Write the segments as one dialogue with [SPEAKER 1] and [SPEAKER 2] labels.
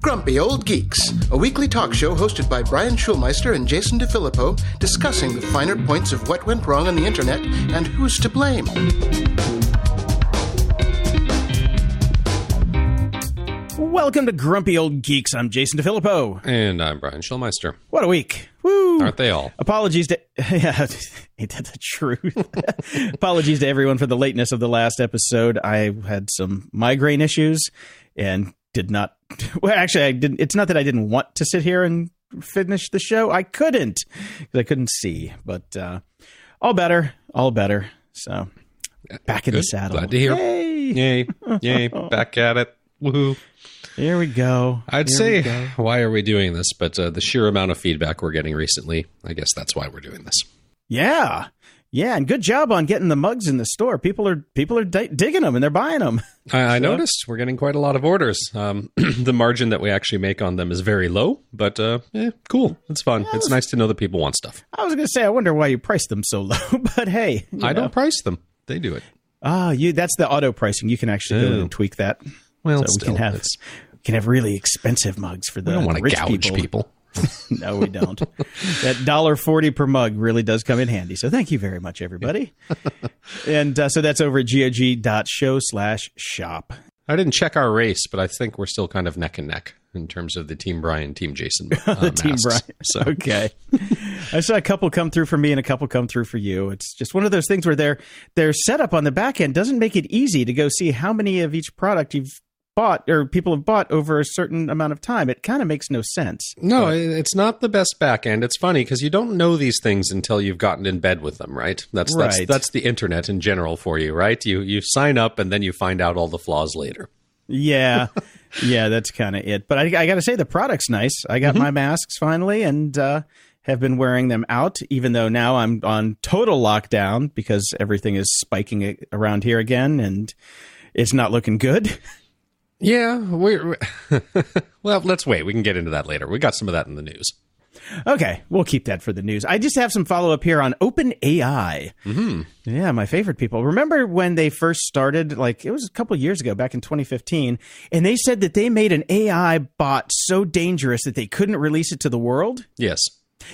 [SPEAKER 1] Grumpy Old Geeks, a weekly talk show hosted by Brian Schulmeister and Jason DeFilippo, discussing the finer points of what went wrong on the internet and who's to blame.
[SPEAKER 2] Welcome to Grumpy Old Geeks. I'm Jason DeFilippo.
[SPEAKER 3] And I'm Brian Schulmeister.
[SPEAKER 2] What a week. Woo!
[SPEAKER 3] Aren't they all?
[SPEAKER 2] Apologies to yeah, ain't that the truth? Apologies to everyone for the lateness of the last episode. I had some migraine issues and did not. Well, actually, I didn't. It's not that I didn't want to sit here and finish the show. I couldn't because I couldn't see. But uh, all better, all better. So back in
[SPEAKER 3] Good.
[SPEAKER 2] the saddle.
[SPEAKER 3] Glad to hear.
[SPEAKER 2] Yay!
[SPEAKER 3] Yay. Yay. Back at it. Woohoo.
[SPEAKER 2] Here we go.
[SPEAKER 3] I'd
[SPEAKER 2] Here
[SPEAKER 3] say,
[SPEAKER 2] go.
[SPEAKER 3] why are we doing this? But uh, the sheer amount of feedback we're getting recently, I guess that's why we're doing this.
[SPEAKER 2] Yeah, yeah, and good job on getting the mugs in the store. People are people are di- digging them and they're buying them.
[SPEAKER 3] I, I noticed we're getting quite a lot of orders. Um, the margin that we actually make on them is very low, but uh, eh, cool. It's fun. It's nice to know that people want stuff.
[SPEAKER 2] I was going to say, I wonder why you price them so low, but hey,
[SPEAKER 3] I
[SPEAKER 2] know.
[SPEAKER 3] don't price them. They do it.
[SPEAKER 2] Ah, you that's the auto pricing. You can actually go in
[SPEAKER 3] Oh.
[SPEAKER 2] and tweak that.
[SPEAKER 3] Well,
[SPEAKER 2] so we can have we can have really expensive mugs for the
[SPEAKER 3] I don't want to
[SPEAKER 2] rich
[SPEAKER 3] gouge
[SPEAKER 2] people.
[SPEAKER 3] people.
[SPEAKER 2] no, we don't. that dollar forty per mug really does come in handy. So thank you very much, everybody. and uh, so that's over at gog.show slash shop.
[SPEAKER 3] I didn't check our race, but I think we're still kind of neck and neck in terms of the Team Brian, Team Jason. Uh,
[SPEAKER 2] the team. Brian.
[SPEAKER 3] So
[SPEAKER 2] okay. I saw a couple come through for me and a couple come through for you. It's just one of those things where their their setup on the back end doesn't make it easy to go see how many of each product you've bought or people have bought over a certain amount of time. It kind of makes no sense.
[SPEAKER 3] No, it- it's not the best back end. It's funny because you don't know these things until you've gotten in bed with them, right? That's that's
[SPEAKER 2] Right.
[SPEAKER 3] that's the internet in general for you, right? You you sign up and then you find out all the flaws later.
[SPEAKER 2] Yeah. yeah, that's kind of it. But I, I got to say, the product's nice. I got my masks finally and uh, have been wearing them out, even though now I'm on total lockdown because everything is spiking around here again and it's not looking good.
[SPEAKER 3] Yeah, we're well. Let's wait. We can get into that later. We got some of that in the news.
[SPEAKER 2] Okay, we'll keep that for the news. I just have some follow up here on OpenAI. Mm-hmm. Yeah, my favorite people. Remember when they first started? Like it was a couple years ago, back in 2015, and they said that they made an AI bot so dangerous that they couldn't release it to the world.
[SPEAKER 3] Yes.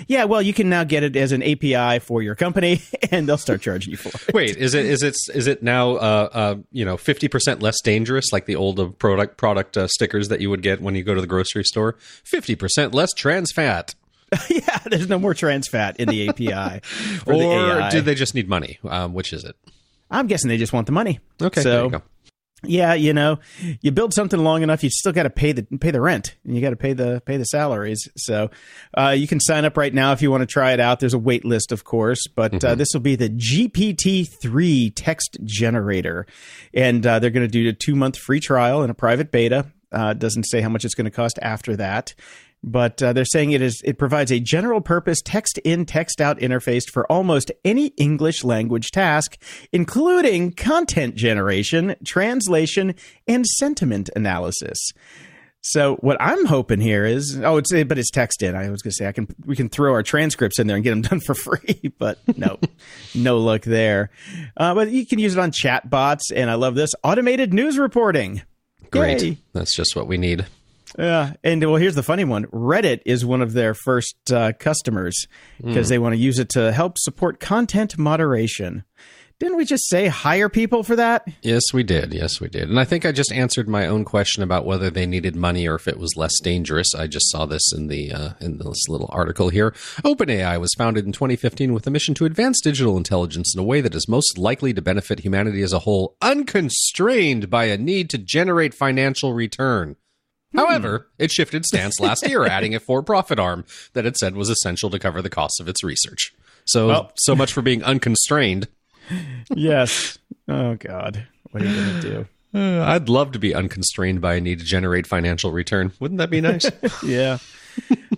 [SPEAKER 2] Yeah, well, you can now get it as an API for your company, and they'll start charging you for it.
[SPEAKER 3] Wait, is it is it is it now uh, uh you know fifty percent less dangerous like the old uh, product product uh, stickers that you would get when you go to the grocery store? Fifty percent less trans fat.
[SPEAKER 2] yeah, there's no more trans fat in the API
[SPEAKER 3] or
[SPEAKER 2] the
[SPEAKER 3] they just need money? Um, which is it?
[SPEAKER 2] I'm guessing they just want the money.
[SPEAKER 3] Okay,
[SPEAKER 2] so
[SPEAKER 3] there you go.
[SPEAKER 2] Yeah, you know, you build something long enough, you still got to pay the pay the rent, and you got to pay the pay the salaries. So uh, you can sign up right now if you want to try it out. There's a wait list, of course, but uh, this will be the GPT three text generator, and uh, they're going to do a two month free trial and a private beta. Uh, it doesn't say how much it's going to cost after that. But uh, they're saying it is it provides a general purpose text in text out interface for almost any English language task, including content generation, translation, and sentiment analysis. So what I'm hoping here is oh it's but it's text in. I was going to say I can we can throw our transcripts in there and get them done for free, but no, no luck there. Uh, but you can use it on chat bots, and I love this automated news reporting.
[SPEAKER 3] Great.
[SPEAKER 2] Yay.
[SPEAKER 3] That's just what we need.
[SPEAKER 2] Yeah, and well, here's the funny one: Reddit is one of their first uh, customers because they want to use it to help support content moderation. Didn't we just say hire people for that?
[SPEAKER 3] Yes, we did. Yes, we did. And I think I just answered my own question about whether they needed money or if it was less dangerous. I just saw this in the uh, in this little article here. OpenAI was founded in 2015 with a mission to advance digital intelligence in a way that is most likely to benefit humanity as a whole, unconstrained by a need to generate financial return. However, it shifted stance last year, adding a for-profit arm that it said was essential to cover the costs of its research. So,
[SPEAKER 2] Well-
[SPEAKER 3] so much for being unconstrained.
[SPEAKER 2] Yes. oh God, what are you gonna do?
[SPEAKER 3] Uh, I'd love to be unconstrained by a need to generate financial return. Wouldn't that be nice?
[SPEAKER 2] yeah.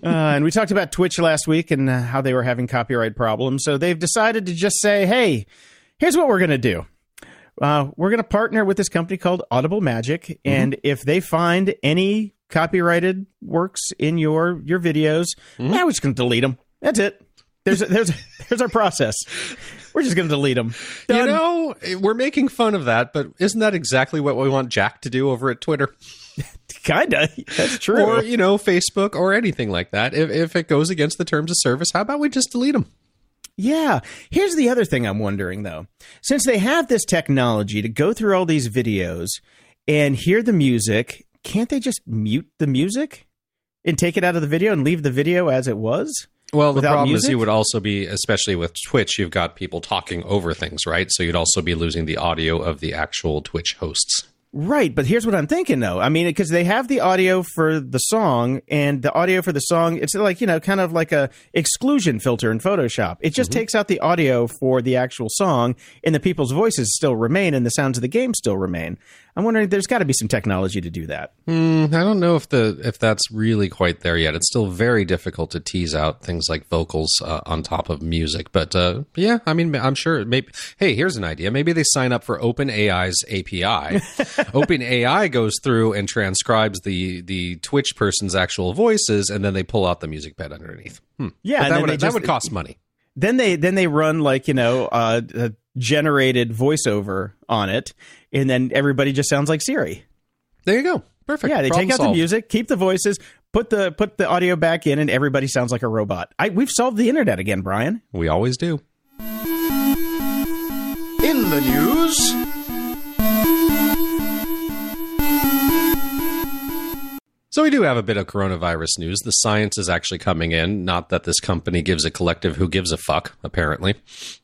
[SPEAKER 2] Uh, and we talked about Twitch last week and uh, how they were having copyright problems. So they've decided to just say, hey, here's what we're going to do. Uh, we're going to partner with this company called Audible Magic. And if they find any copyrighted works in your, your videos, eh, we're just going to delete them. That's it. There's, a, there's, there's our process. We're just going to delete them.
[SPEAKER 3] You know, we're making fun of that, but isn't that exactly what we want Jack to do over at Twitter?
[SPEAKER 2] Kinda. That's true.
[SPEAKER 3] Or, you know, Facebook or anything like that. If, if it goes against the terms of service, how about we just delete them?
[SPEAKER 2] Yeah. Here's the other thing I'm wondering though. Since they have this technology to go through all these videos and hear the music, can't they just mute the music and take it out of the video and leave the video as it was?
[SPEAKER 3] Well, the problem is you would also be, especially with Twitch, you've got people talking over things, right? So you'd also be losing the audio of the actual Twitch hosts.
[SPEAKER 2] Right, but here's what I'm thinking though. I mean, because they have the audio for the song, and the audio for the song, it's like you know, kind of like a exclusion filter in Photoshop. It just mm-hmm. takes out the audio for the actual song, and the people's voices still remain, and the sounds of the game still remain. I'm wondering, there's got to be some technology to do that.
[SPEAKER 3] Mm, I don't know if the if that's really quite there yet. It's still very difficult to tease out things like vocals uh, on top of music. But uh, yeah, I mean, I'm sure. Maybe hey, here's an idea. Maybe they sign up for OpenAI's API. OpenAI goes through and transcribes the the Twitch person's actual voices, and then they pull out the music bed underneath. Hmm.
[SPEAKER 2] Yeah,
[SPEAKER 3] that would
[SPEAKER 2] they
[SPEAKER 3] that
[SPEAKER 2] just-
[SPEAKER 3] would cost money.
[SPEAKER 2] Then they then they run like you know uh, a generated voiceover on it, and then everybody just sounds like Siri.
[SPEAKER 3] There you go. Perfect.
[SPEAKER 2] Yeah, they
[SPEAKER 3] Problem
[SPEAKER 2] take out the music, keep the voices, put the put the audio back in, and everybody sounds like a robot. I, we've solved the internet again, Brian.
[SPEAKER 3] We always do.
[SPEAKER 1] In the news,
[SPEAKER 3] So we do have a bit of coronavirus news. The science is actually coming in. Not that this company gives a collective who gives a fuck, apparently,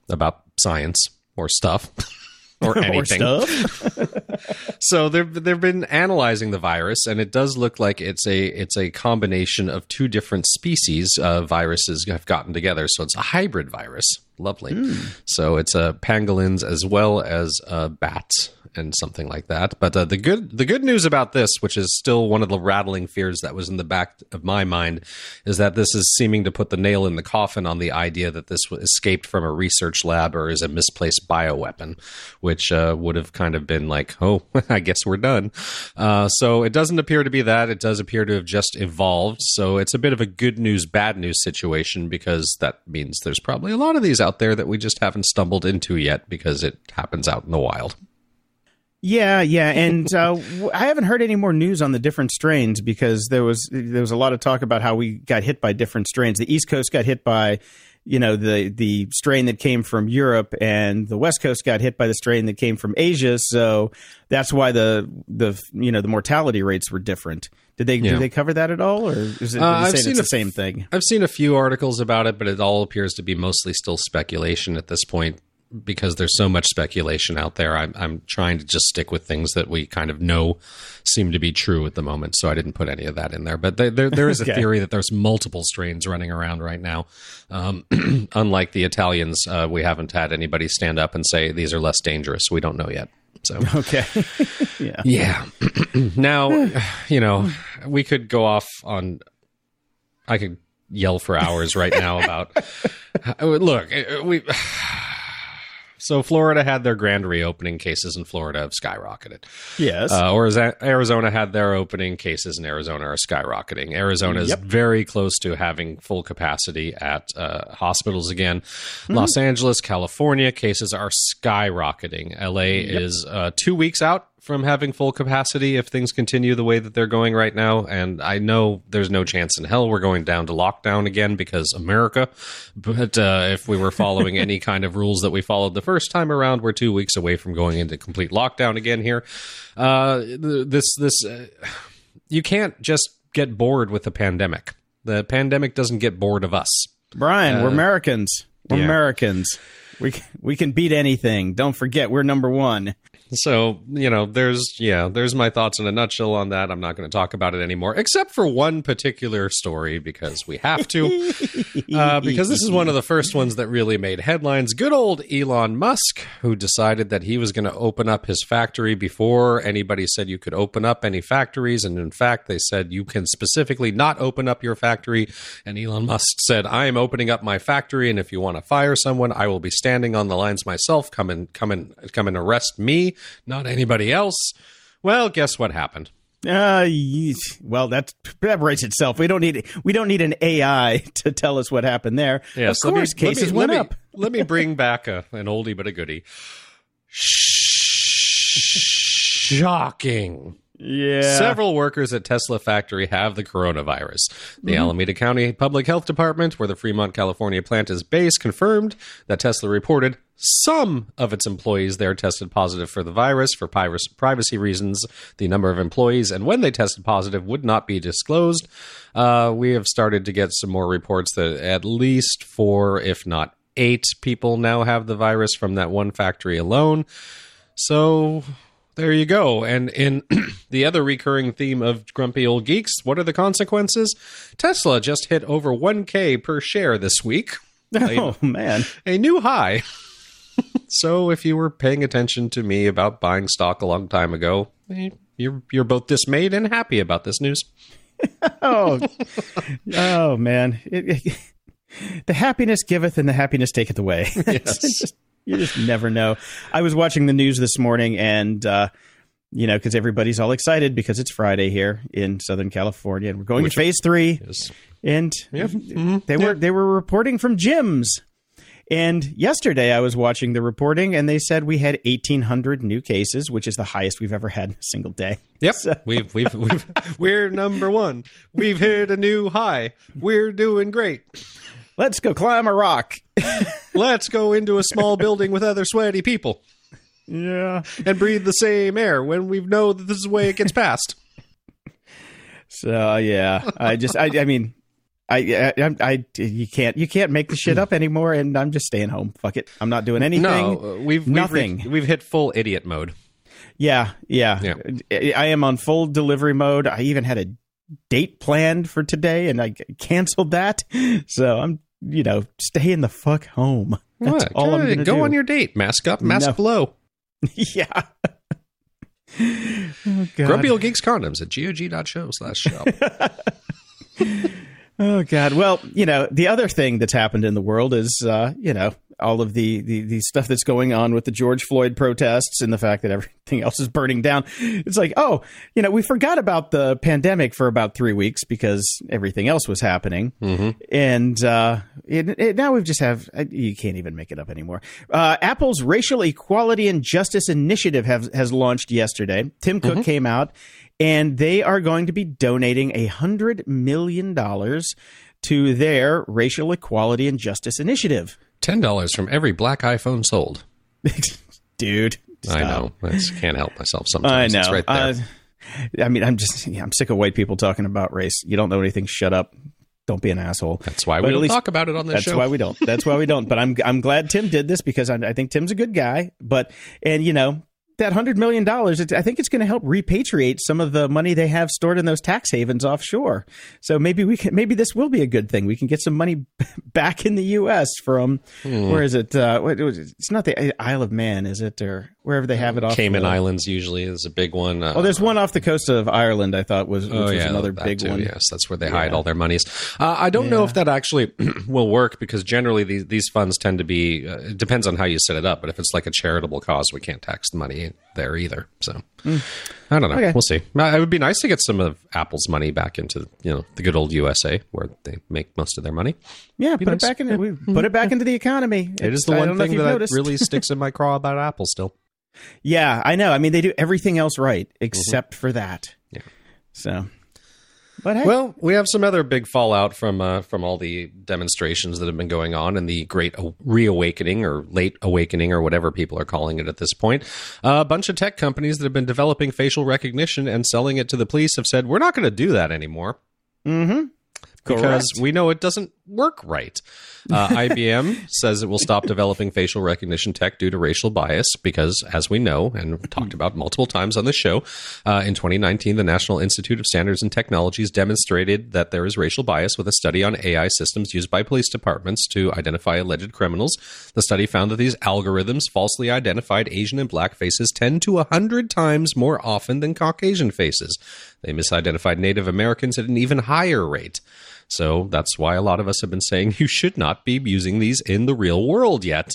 [SPEAKER 3] about science or stuff or anything.
[SPEAKER 2] Or stuff.
[SPEAKER 3] So they've they've been analyzing the virus, and it does look like it's a it's a combination of two different species of viruses have gotten together. So it's a hybrid virus. Lovely. So it's uh, pangolins as well as uh, bats and something like that. But uh, the good the good news about this, which is still one of the rattling fears that was in the back of my mind, is that this is seeming to put the nail in the coffin on the idea that this escaped from a research lab or is a misplaced bioweapon, which uh, would have kind of been like, oh, I guess we're done. Uh, so it doesn't appear to be that. It does appear to have just evolved. So it's a bit of a good news, bad news situation because that means there's probably a lot of these out there that we just haven't stumbled into yet because it happens out in the wild.
[SPEAKER 2] Yeah, yeah, and uh, I haven't heard any more news on the different strains because there was there was a lot of talk about how we got hit by different strains. The East Coast got hit by, you know, the the strain that came from Europe, and the West Coast got hit by the strain that came from Asia. So that's why the the you know the mortality rates were different. Did they
[SPEAKER 3] Yeah.
[SPEAKER 2] did they cover that at all, or is it
[SPEAKER 3] Uh, I've seen
[SPEAKER 2] it's
[SPEAKER 3] a
[SPEAKER 2] the same thing?
[SPEAKER 3] I've seen a few articles about it, but it all appears to be mostly still speculation at this point because there's so much speculation out there. I'm, I'm trying to just stick with things that we kind of know seem to be true at the moment. So I didn't put any of that in there. But there, there, there is a
[SPEAKER 2] Okay.
[SPEAKER 3] theory that there's multiple strains running around right now. Um, unlike the Italians, uh, we haven't had anybody stand up and say these are less dangerous. We don't know yet. So
[SPEAKER 2] Okay, yeah.
[SPEAKER 3] yeah. now, you know, we could go off on. I could yell for hours right now about. Look, we. So Florida had their grand reopening. Cases in Florida have skyrocketed.
[SPEAKER 2] Yes.
[SPEAKER 3] Uh, or is that Arizona had their opening cases in Arizona are skyrocketing. Arizona is
[SPEAKER 2] Yep.
[SPEAKER 3] very close to having full capacity at uh, hospitals again.
[SPEAKER 2] Mm-hmm.
[SPEAKER 3] Los Angeles, California, cases are skyrocketing. LA is uh, two weeks out from having full capacity if things continue the way that they're going right now. And I know there's no chance in hell we're going down to lockdown again because America. But uh, if we were following any kind of rules that we followed the first time around, we're two weeks away from going into complete lockdown again here. Uh, this this uh, you can't just get bored with the pandemic. The pandemic doesn't get bored of us.
[SPEAKER 2] Brian, we're Americans. We're
[SPEAKER 3] uh, yeah.
[SPEAKER 2] Americans. We we can beat anything. Don't forget, we're number one.
[SPEAKER 3] So, you know, there's, yeah, there's my thoughts in a nutshell on that. I'm not going to talk about it anymore, except for one particular story because we have to. uh, because this is one of the first ones that really made headlines. Good old Elon Musk, who decided that he was going to open up his factory before anybody said you could open up any factories. And in fact, they said you can specifically not open up your factory. And Elon Musk said, I am opening up my factory. And if you want to fire someone, I will be standing on the lines myself. Come and come and come and arrest me, not anybody else. Well, guess what happened?
[SPEAKER 2] Uh, well, that that writes itself. We don't need we don't need an AI to tell us what happened there.
[SPEAKER 3] Yes,
[SPEAKER 2] of
[SPEAKER 3] let me-
[SPEAKER 2] course,
[SPEAKER 3] let me-
[SPEAKER 2] cases
[SPEAKER 3] let
[SPEAKER 2] went
[SPEAKER 3] me- Let me bring back a, an oldie but a goodie. Shocking.
[SPEAKER 2] Yeah,
[SPEAKER 3] Several workers at Tesla factory have the coronavirus. The Alameda County Public Health Department, where the Fremont, California plant is based, confirmed that Tesla reported some of its employees there tested positive for the virus for privacy reasons. The number of employees and when they tested positive would not be disclosed. Uh, we have started to get some more reports that at least four, if not eight, people now have the virus from that one factory alone. So there you go. And in the other recurring theme of grumpy old geeks, what are the consequences? Tesla just hit over 1K per share this week,
[SPEAKER 2] Oh man,
[SPEAKER 3] a new high. so if you were paying attention to me about buying stock a long time ago, eh, you're you're both dismayed and happy about this news.
[SPEAKER 2] oh, oh man, It- it- the happiness giveth and the happiness taketh away. Just- you just never know. I was watching the news this morning, and uh, you know, because everybody's all excited because it's Friday here in Southern California, and we're going
[SPEAKER 3] Which-
[SPEAKER 2] to Phase Three.
[SPEAKER 3] Yes.
[SPEAKER 2] and they were they were reporting from gyms. And yesterday I was watching the reporting, and they said we had 1,800 new cases, which is the highest we've ever had in a single day.
[SPEAKER 3] Yep, we've, we've we've we're number one. We've hit a new high. We're doing great.
[SPEAKER 2] Let's go climb a rock.
[SPEAKER 3] Let's go into a small building with other sweaty people
[SPEAKER 2] Yeah.
[SPEAKER 3] and breathe the same air when we know that this is the way it gets passed.
[SPEAKER 2] So uh, yeah, I just I I mean. I, I, I, you can't, you can't make the shit up anymore, and I'm just staying home. Fuck it, I'm not doing anything.
[SPEAKER 3] No, uh, we've
[SPEAKER 2] Nothing.
[SPEAKER 3] We've, reached- we've hit full idiot mode.
[SPEAKER 2] Yeah, yeah, I I am on full delivery mode. I even had a date planned for today, and I canceled that. So I'm, you know, stay in the fuck home. That's
[SPEAKER 3] What?
[SPEAKER 2] all I'm
[SPEAKER 3] Go-
[SPEAKER 2] going to
[SPEAKER 3] go
[SPEAKER 2] do.
[SPEAKER 3] on your date. Mask up, mask
[SPEAKER 2] No.
[SPEAKER 3] below.
[SPEAKER 2] yeah. oh, God.
[SPEAKER 3] Grumpy old geeks condoms at gog.show slash shop.
[SPEAKER 2] Oh God! Well, you know, the other thing that's happened in the world is, uh, you know, all of the, the the stuff that's going on with the George Floyd protests and the fact that everything else is burning down. It's like, oh, you know, we forgot about the pandemic for about three weeks because everything else was happening, and uh, it, it, now we've just have uh, you can't even make it up anymore. Uh, Apple's Racial Equality and Justice Initiative have, has launched yesterday. Tim Cook came out and they are going to be donating a hundred million dollars to their racial equality and justice initiative.
[SPEAKER 3] Ten dollars from every black iPhone sold.
[SPEAKER 2] Dude,
[SPEAKER 3] I know. I can't help myself sometimes.
[SPEAKER 2] I know.
[SPEAKER 3] It's right there.
[SPEAKER 2] Uh, I mean, I'm just yeah, I'm sick of white people talking about race. You don't know anything. Shut up. Don't be an asshole.
[SPEAKER 3] That's why
[SPEAKER 2] but
[SPEAKER 3] we don't talk about it on this show.
[SPEAKER 2] That's why we don't. That's why we don't. But I'm I'm glad Tim did this because I, I think Tim's a good guy. But and you know that hundred million dollars, I think it's going to help repatriate some of the money they have stored in those tax havens offshore. So maybe we can. Maybe this will be a good thing. We can get some money back in the U.S. from
[SPEAKER 3] Hmm.
[SPEAKER 2] where is it? Uh, what, was it? It's not the Isle of Man, is it, or wherever they have it off
[SPEAKER 3] Cayman
[SPEAKER 2] the,
[SPEAKER 3] Islands usually is a big one. Uh,
[SPEAKER 2] Oh, there's one off the coast of Ireland. I thought was which
[SPEAKER 3] Oh
[SPEAKER 2] was another big
[SPEAKER 3] too,
[SPEAKER 2] one.
[SPEAKER 3] Yes, that's where they hide all their monies. Uh, I don't know if that actually will work because generally these these funds tend to be. Uh, it depends on how you set it up, but if it's like a charitable cause, we can't tax the money there either. So mm. I don't know.
[SPEAKER 2] Okay.
[SPEAKER 3] We'll see. It would be nice to get some of Apple's money back into you know the good old USA where they make most of their money.
[SPEAKER 2] Yeah, put
[SPEAKER 3] nice.
[SPEAKER 2] it back in. We put it back into the economy.
[SPEAKER 3] It is
[SPEAKER 2] It's-
[SPEAKER 3] the one
[SPEAKER 2] don't know if
[SPEAKER 3] thing that
[SPEAKER 2] noticed.
[SPEAKER 3] really sticks in my craw about Apple still.
[SPEAKER 2] Yeah, I know. I mean, they do everything else right except mm-hmm. for that.
[SPEAKER 3] Yeah.
[SPEAKER 2] So, but hey,
[SPEAKER 3] Well, we have some other big fallout from uh, from all the demonstrations that have been going on and the great reawakening or late awakening or whatever people are calling it at this point. Uh, a bunch of tech companies that have been developing facial recognition and selling it to the police have said we're not going to do that anymore
[SPEAKER 2] mm-hmm.
[SPEAKER 3] Because
[SPEAKER 2] Correct.
[SPEAKER 3] we know it doesn't work right. Uh, IBM says it will stop developing facial recognition tech due to racial bias because, as we know and talked about multiple times on the show, uh, in 2019, the National Institute of Standards and Technologies demonstrated that there is racial bias with a study on AI systems used by police departments to identify alleged criminals. The study found that these algorithms falsely identified Asian and black faces 10 to 100 times more often than Caucasian faces. They misidentified Native Americans at an even higher rate. So that's why a lot of us have been saying you should not be using these in the real world yet.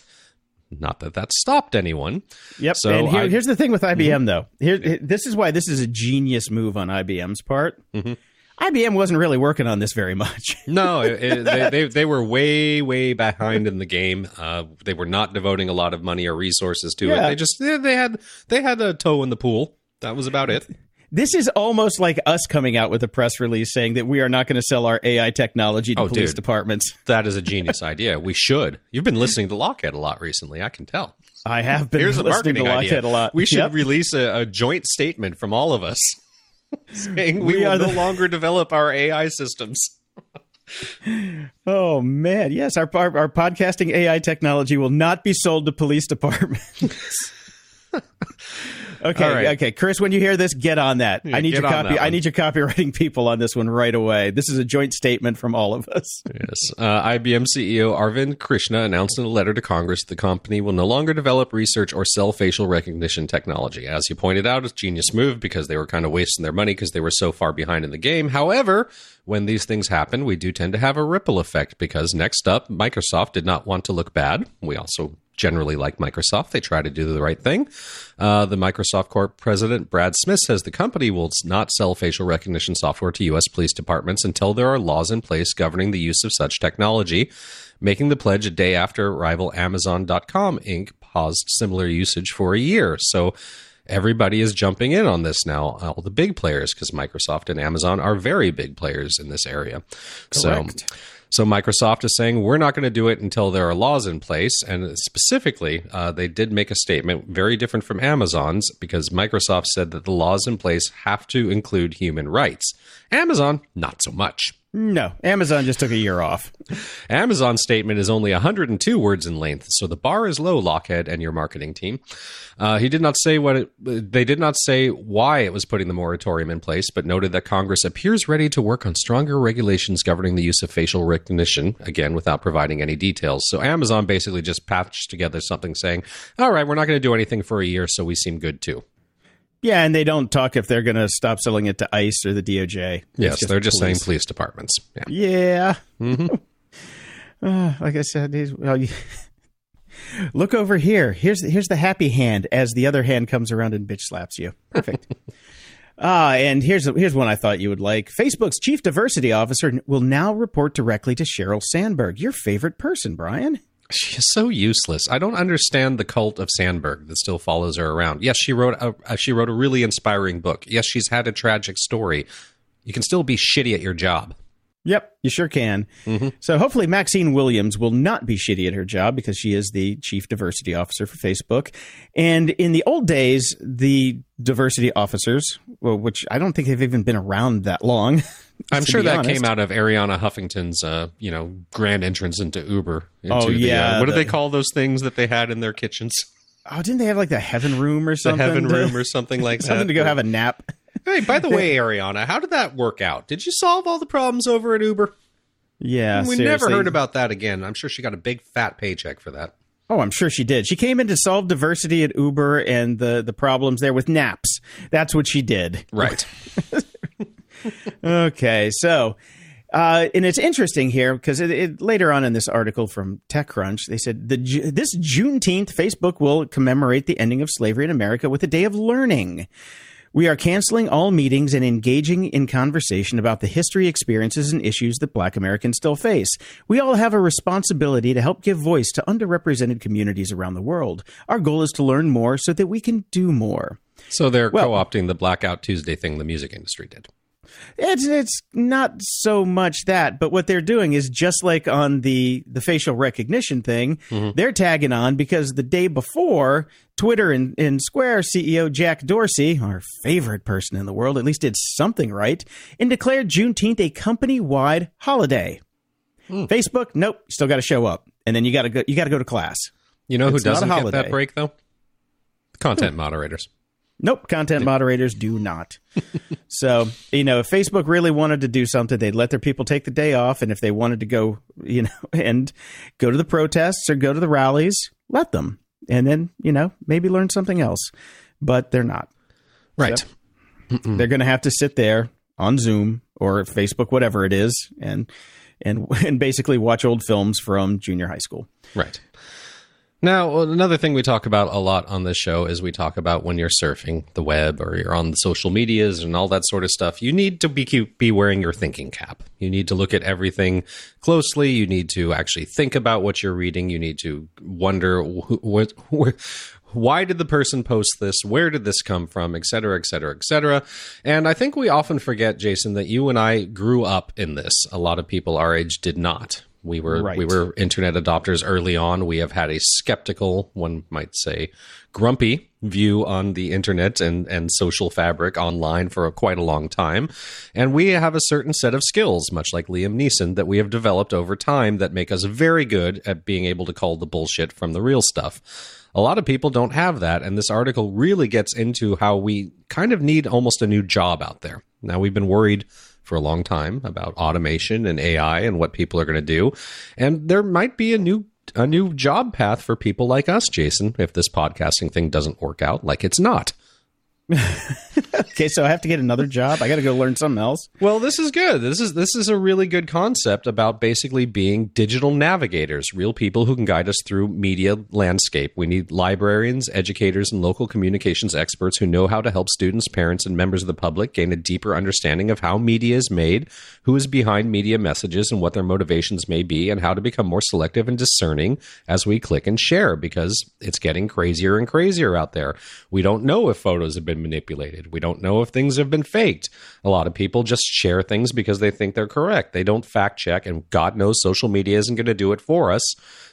[SPEAKER 3] Not that that stopped anyone.
[SPEAKER 2] Yep.
[SPEAKER 3] So
[SPEAKER 2] and here,
[SPEAKER 3] I-
[SPEAKER 2] here's the thing with IBM, though. Here, this is why this is a genius move on IBM's part. IBM wasn't really working on this very much.
[SPEAKER 3] No, it, it- they, they they were way way behind in the game. Uh, they were not devoting a lot of money or resources to it. They just they, they had they had a toe in the pool. That was about it.
[SPEAKER 2] This is almost like us coming out with a press release saying that we are not going to sell our AI technology to
[SPEAKER 3] Oh,
[SPEAKER 2] police
[SPEAKER 3] dude.
[SPEAKER 2] departments.
[SPEAKER 3] That is a genius idea. We should. You've been listening to Lockhead a lot recently. I can tell.
[SPEAKER 2] I have been
[SPEAKER 3] Here's a
[SPEAKER 2] listening to
[SPEAKER 3] idea.
[SPEAKER 2] Lockheed a lot.
[SPEAKER 3] We should
[SPEAKER 2] Yep.
[SPEAKER 3] release a, a joint statement from all of us saying we,
[SPEAKER 2] We
[SPEAKER 3] will
[SPEAKER 2] are
[SPEAKER 3] no
[SPEAKER 2] the-
[SPEAKER 3] longer develop our AI systems.
[SPEAKER 2] Oh man, yes, our, our our podcasting AI technology will not be sold to police departments. okay,
[SPEAKER 3] right.
[SPEAKER 2] okay, Chris, when you hear this, get on that. I need your copy. I need your copywriting people on this one right away. This is a joint statement from all of us.
[SPEAKER 3] Yes. Uh, IBM CEO Arvind Krishna announced in a letter to Congress the company will no longer develop, research, or sell facial recognition technology. As he pointed out, it's a genius move because they were kind of wasting their money because they were so far behind in the game. However, when these things happen, we do tend to have a ripple effect because next up, Microsoft did not want to look bad. We also generally like Microsoft. They try to do the right thing. Uh, the Microsoft Corp president, Brad Smith, says the company will not sell facial recognition software to U.S. police departments until there are laws in place governing the use of such technology, making the pledge a day after rival Amazon.com Inc. paused similar usage for a year. So everybody is jumping in on this now, all the big players, because Microsoft and Amazon are very big players in this area.
[SPEAKER 2] Correct.
[SPEAKER 3] So so Microsoft is saying we're not going to do it until there are laws in place, and specifically, uh, they did make a statement very different from Amazon's because Microsoft said that the laws in place have to include human rights. Amazon, not so much.
[SPEAKER 2] No, Amazon just took a year off.
[SPEAKER 3] Amazon's statement is only 102 words in length, so the bar is low, Lockhead and your marketing team. Uh, he did not say what it, they did not say why it was putting the moratorium in place, but noted that Congress appears ready to work on stronger regulations governing the use of facial recognition, again, without providing any details. So Amazon basically just patched together something saying, all right, we're not going to do anything for a year, so we seem good too.
[SPEAKER 2] Yeah, and they don't talk if they're going to stop selling it to ICE or the DOJ. It's
[SPEAKER 3] Yes, they're just
[SPEAKER 2] police.
[SPEAKER 3] saying police departments. Yeah.
[SPEAKER 2] Yeah.
[SPEAKER 3] Mm-hmm.
[SPEAKER 2] Uh, like I said, these, well, you, look over here. Here's here's the happy hand as the other hand comes around and bitch slaps you. Perfect. Ah, and here's here's one I thought you would like. Facebook's chief diversity officer will now report directly to Sheryl Sandberg, your favorite person, Brian.
[SPEAKER 3] She's so useless. I don't understand the cult of Sandberg that still follows her around. Yes, she wrote a she wrote a really inspiring book. Yes, she's had a tragic story. You can still be shitty at your job.
[SPEAKER 2] Yep, you sure can. Mm-hmm. So hopefully Maxine Williams will not be shitty at her job because she is the chief diversity officer for Facebook. And in the old days, the diversity officers, well, which I don't think they've even been around that long.
[SPEAKER 3] I'm sure that
[SPEAKER 2] honest.
[SPEAKER 3] came out of Arianna Huffington's, uh, you know, grand entrance into Uber. Into
[SPEAKER 2] Oh,
[SPEAKER 3] the, uh,
[SPEAKER 2] yeah,
[SPEAKER 3] what do they call those things that they had in their kitchens?
[SPEAKER 2] Oh, didn't they have like the heaven room or something?
[SPEAKER 3] The heaven
[SPEAKER 2] to-
[SPEAKER 3] room or something like that.
[SPEAKER 2] something
[SPEAKER 3] that.
[SPEAKER 2] to go have a nap.
[SPEAKER 3] Hey, by the way, Arianna, how did that work out? Did you solve all the problems over at Uber?
[SPEAKER 2] Yeah,
[SPEAKER 3] we
[SPEAKER 2] seriously.
[SPEAKER 3] never heard about that again. I'm sure she got a big fat paycheck for that.
[SPEAKER 2] Oh, I'm sure she did. She came in to solve diversity at Uber and the the problems there with naps. That's what she did.
[SPEAKER 3] Right.
[SPEAKER 2] Okay, so uh, and it's interesting here because it, it, later on in this article from TechCrunch, they said the this Juneteenth, Facebook will commemorate the ending of slavery in America with a day of learning. We are canceling all meetings and engaging in conversation about the history, experiences, and issues that Black Americans still face. We all have a responsibility to help give voice to underrepresented communities around the world. Our goal is to learn more so that we can do more.
[SPEAKER 3] So they're
[SPEAKER 2] Well-
[SPEAKER 3] co-opting the Blackout Tuesday thing the music industry did.
[SPEAKER 2] It's it's not so much that, but what they're doing is just like on the the facial recognition thing, mm-hmm. they're tagging on because the day before, Twitter and, and Square CEO Jack Dorsey, our favorite person in the world, at least did something right, and declared Juneteenth a company wide holiday. Hmm. Facebook, nope, still got to show up, and then you got to go. You got to go to class.
[SPEAKER 3] You know who
[SPEAKER 2] It's a
[SPEAKER 3] doesn't get that break though? Content hmm. moderators.
[SPEAKER 2] Nope, content moderators do not. so, you know, if Facebook really wanted to do something, they'd let their people take the day off. And if they wanted to go, you know, and go to the protests or go to the rallies, let them. And then, you know, maybe learn something else. But they're not.
[SPEAKER 3] Right.
[SPEAKER 2] They're going to have to sit there on Zoom or Facebook, whatever it is, and and and basically watch old films from junior high school.
[SPEAKER 3] Right. Now, another thing we talk about a lot on this show is we talk about when you're surfing the web or you're on the social medias and all that sort of stuff. You need to be be wearing your thinking cap. You need to look at everything closely. You need to actually think about what you're reading. You need to wonder what, why did the person post this? Where did this come from? Et cetera, et cetera, et cetera. And I think we often forget, Jason, that you and I grew up in this. A lot of people our age did not. We were right. we were internet adopters early on. We have had a skeptical, one might say, grumpy view on the internet and and social fabric online for a, quite a long time, and we have a certain set of skills, much like Liam Neeson, that we have developed over time that make us very good at being able to call the bullshit from the real stuff. A lot of people don't have that, and this article really gets into how we kind of need almost a new job out there. Now we've been worried for a long time about automation and AI and what people are going to do. And there might be a new a new job path for people like us, Jason, if this podcasting thing doesn't work out like it's not.
[SPEAKER 2] Okay, so I have to get another job. I got to go learn something else.
[SPEAKER 3] Well, this is good. This is this is a really good concept about basically being digital navigators, real people who can guide us through media landscape. We need librarians, educators, and local communications experts who know how to help students, parents, and members of the public gain a deeper understanding of how media is made, who is behind media messages, and what their motivations may be, and how to become more selective and discerning as we click and share because it's getting crazier and crazier out there. We don't know if photos have been manipulated. We don't know if things have been faked. A lot of people just share things because they think they're correct. They don't fact check, and God knows social media isn't going to do it for us.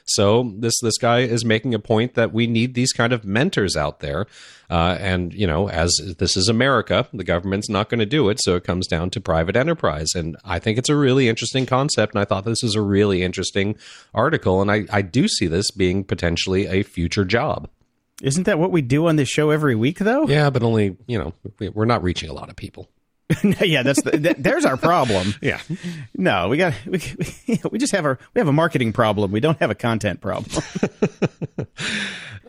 [SPEAKER 3] So this this guy is making a point that we need these kind of mentors out there. Uh, and you know, as this is America, the government's not going to do it, so it comes down to private enterprise. And I think it's a really interesting concept, and I thought this is a really interesting article, and I, I do see this being potentially a future job.
[SPEAKER 2] Isn't that what we do on this show every week, though?
[SPEAKER 3] Yeah, but only you know we're not reaching a lot of people.
[SPEAKER 2] yeah, that's the, that, there's our problem.
[SPEAKER 3] yeah,
[SPEAKER 2] no, we got we, we just have our we have a marketing problem. We don't have a content problem.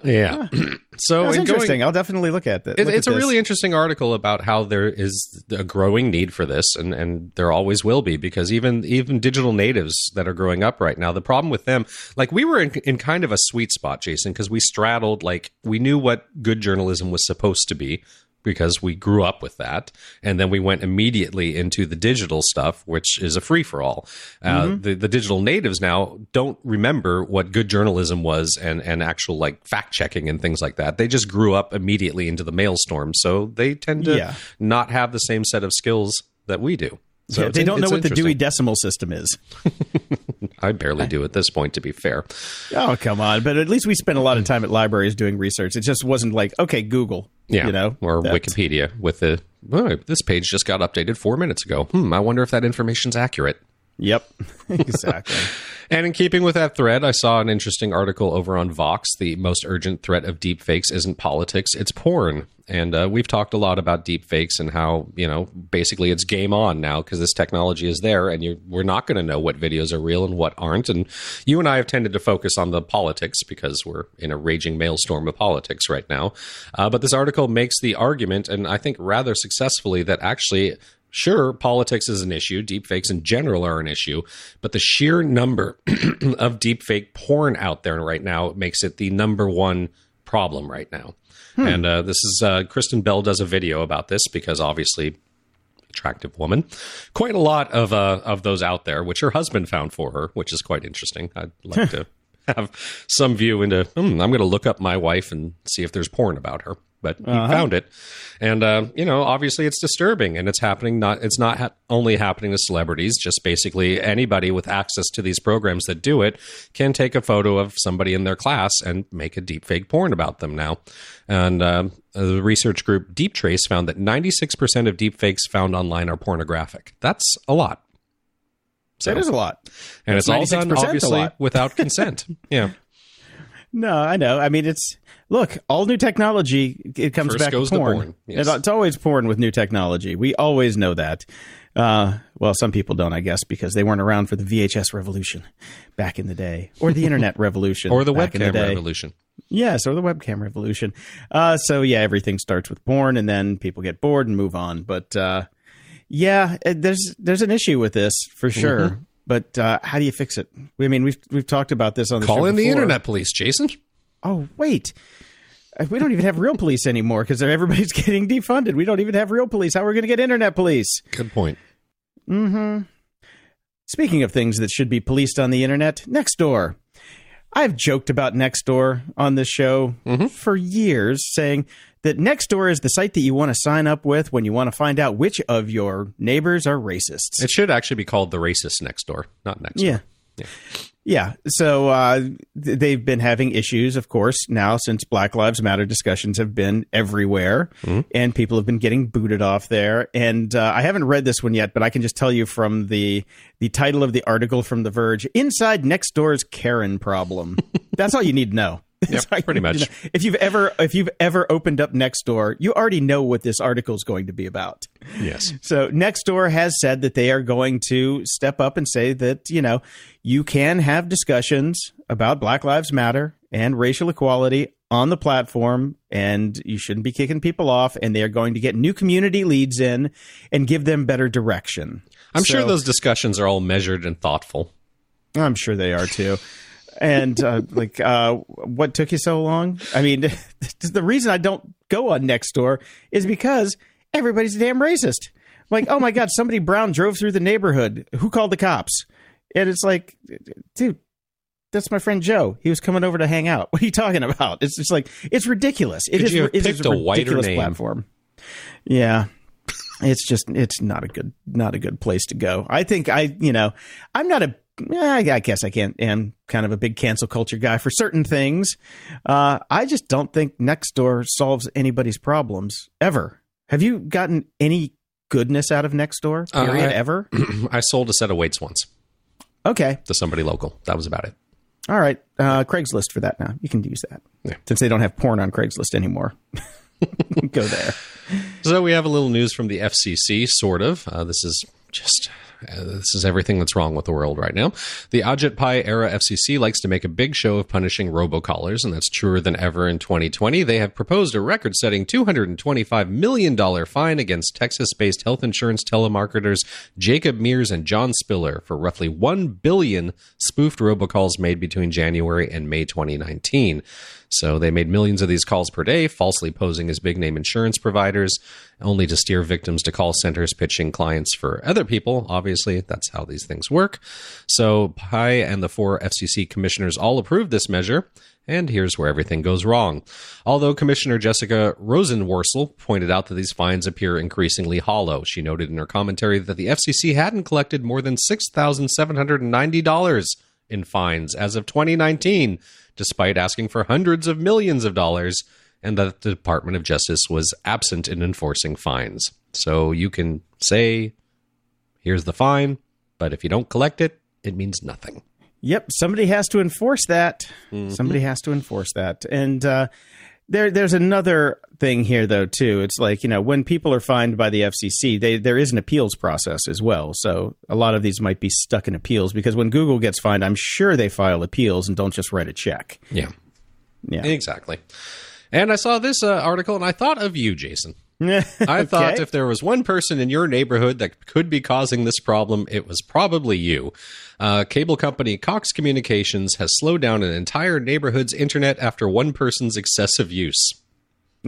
[SPEAKER 3] Yeah. so
[SPEAKER 2] That's interesting. Going, I'll definitely look at that.
[SPEAKER 3] It, it's a really interesting article about how there is a growing need for this, and and there always will be because even even digital natives that are growing up right now, the problem with them, like we were in, in kind of a sweet spot, Jason, because we straddled like we knew what good journalism was supposed to be because we grew up with that. And then we went immediately into the digital stuff, which is a free for all. Uh, mm-hmm. the, the digital natives now don't remember what good journalism was and, and actual like fact checking and things like that. They just grew up immediately into the maelstrom. So they tend to yeah. not have the same set of skills that we do. So
[SPEAKER 2] yeah, they don't know what the Dewey Decimal System is.
[SPEAKER 3] I barely do at this point, to be fair.
[SPEAKER 2] Oh, come on. But at least we spent a lot of time at libraries doing research. It just wasn't like, okay, Google.
[SPEAKER 3] Yeah.
[SPEAKER 2] You know,
[SPEAKER 3] or Wikipedia with the, oh, this page just got updated four minutes ago. Hmm, I wonder if that information's accurate.
[SPEAKER 2] Yep, exactly.
[SPEAKER 3] and in keeping with that thread, I saw an interesting article over on Vox. The most urgent threat of deepfakes isn't politics, it's porn. And uh, we've talked a lot about deepfakes and how, you know, basically it's game on now because this technology is there and you, we're not going to know what videos are real and what aren't. And you and I have tended to focus on the politics because we're in a raging maelstrom of politics right now. Uh, but this article makes the argument, and I think rather successfully, that actually Sure, politics is an issue. Deepfakes in general are an issue, but the sheer number of deepfake porn out there right now makes it the number one problem right now. Hmm. And uh, this is uh, Kristen Bell does a video about this because obviously attractive woman. Quite a lot of uh, of those out there, which her husband found for her, which is quite interesting. I'd like to have some view into. Hmm, I'm going to look up my wife and see if there's porn about her but he uh-huh. found it. And uh, you know, obviously, it's disturbing, and it's happening. Not it's not ha- only happening to celebrities. Just basically anybody with access to these programs that do it can take a photo of somebody in their class and make a deep fake porn about them now. And uh, the research group Deeptrace found that 96% of deep fakes found online are pornographic. That's a lot.
[SPEAKER 2] So, that is a lot.
[SPEAKER 3] And That's it's all done obviously without consent. yeah.
[SPEAKER 2] No, I know. I mean, it's look, all new technology it comes
[SPEAKER 3] First
[SPEAKER 2] back to porn.
[SPEAKER 3] porn. Yes.
[SPEAKER 2] It's always porn with new technology. We always know that. Uh, well, some people don't, I guess, because they weren't around for the VHS revolution back in the day, or the internet revolution,
[SPEAKER 3] or the webcam the revolution.
[SPEAKER 2] Yes, or the webcam revolution. Uh, so yeah, everything starts with porn, and then people get bored and move on. But uh, yeah, there's there's an issue with this for sure. Mm-hmm. But uh, how do you fix it? I mean, we've we've talked about this on the
[SPEAKER 3] call
[SPEAKER 2] in
[SPEAKER 3] the internet police, Jason.
[SPEAKER 2] Oh wait, uh, we don't even have real police anymore because everybody's getting defunded. We don't even have real police. How are we going to get internet police?
[SPEAKER 3] Good point.
[SPEAKER 2] mm-hmm Speaking of things that should be policed on the internet, Nextdoor I've joked about Nextdoor on this show for years, saying that Nextdoor is the site that you want to sign up with when you want to find out which of your neighbors are racists.
[SPEAKER 3] It should actually be called the racist next door, not next.
[SPEAKER 2] Yeah.
[SPEAKER 3] Yeah.
[SPEAKER 2] Yeah. So uh, they've been having issues, of course, now since Black Lives Matter discussions have been everywhere and people have been getting booted off there. And uh, I haven't read this one yet, but I can just tell you from the the title of the article from The Verge Inside Nextdoor's Karen Problem. That's all you need to know. All
[SPEAKER 3] pretty much.
[SPEAKER 2] know. If you've ever if you've ever opened up Nextdoor, you already know what this article is going to be about.
[SPEAKER 3] Yes.
[SPEAKER 2] So Nextdoor has said that they are going to step up and say that, you know, you can have discussions about Black Lives Matter and racial equality on the platform and you shouldn't be kicking people off and they are going to get new community leads in and give them better direction.
[SPEAKER 3] I'm sure those discussions are all measured and thoughtful.
[SPEAKER 2] I'm sure they are too. And uh, like, uh, what took you so long? I mean, the reason I don't go on Nextdoor is because everybody's a damn racist. Like, oh my god, somebody brown drove through the neighborhood. Who called the cops? And it's like, dude, that's my friend Joe. He was coming over to hang out. What are you talking about? It's just like it's ridiculous. It
[SPEAKER 3] Could
[SPEAKER 2] is.
[SPEAKER 3] you have
[SPEAKER 2] it is
[SPEAKER 3] picked a whiter
[SPEAKER 2] ridiculous
[SPEAKER 3] name?
[SPEAKER 2] platform. Yeah, it's just it's not a good not a good place to go. I think I you know I'm not a I guess I can't am kind of a big cancel culture guy for certain things. Uh, I just don't think Nextdoor solves anybody's problems ever. Have you gotten any goodness out of Nextdoor?
[SPEAKER 3] Uh,
[SPEAKER 2] Period
[SPEAKER 3] I-
[SPEAKER 2] ever?
[SPEAKER 3] I sold a set of weights once
[SPEAKER 2] Okay,
[SPEAKER 3] to somebody local. That was about it.
[SPEAKER 2] all right. Uh, Craigslist for that now. You can use that
[SPEAKER 3] Yeah.
[SPEAKER 2] since they don't have porn on Craigslist anymore. Go there.
[SPEAKER 3] So we have a little news from the FCC, sort of. Uh, this is just. Uh, this is everything that's wrong with the world right now. The Ajit era FCC likes to make a big show of punishing robocallers, and that's truer than ever in 2020. They have proposed a record setting $225 million fine against Texas based health insurance telemarketers Jakob Mears and John Spiller for roughly 1 billion spoofed robocalls made between January and May 2019. So they made millions of these calls per day, falsely posing as big name insurance providers, only to steer victims to call centers pitching clients for other people. Obviously, that's how these things work. So Pai and the four FCC commissioners all approved this measure. And here's where everything goes wrong. Although Commissioner Jessica Rosenworcel pointed out that these fines appear increasingly hollow, she noted in her commentary that the FCC hadn't collected more than $6,790 in fines as of 2019, despite asking for hundreds of millions of dollars, and that the Department of Justice was absent in enforcing fines. So you can say, here's the fine, but if you don't collect it, it means nothing.
[SPEAKER 2] Yep, somebody has to enforce that.
[SPEAKER 3] Mm-hmm.
[SPEAKER 2] Somebody has to enforce that. And uh, there, there's another thing here, though. Too, it's like you know when people are fined by the FCC, they, there is an appeals process as well. So a lot of these might be stuck in appeals because when Google gets fined, I'm sure they file appeals and don't just write a check.
[SPEAKER 3] Yeah,
[SPEAKER 2] Yeah,
[SPEAKER 3] exactly. And I saw this uh, article and I thought of you, Jason. I thought
[SPEAKER 2] Okay.
[SPEAKER 3] if there was one person in your neighborhood that could be causing this problem, it was probably you. Uh, cable company Cox Communications has slowed down an entire neighborhood's internet after one person's excessive use.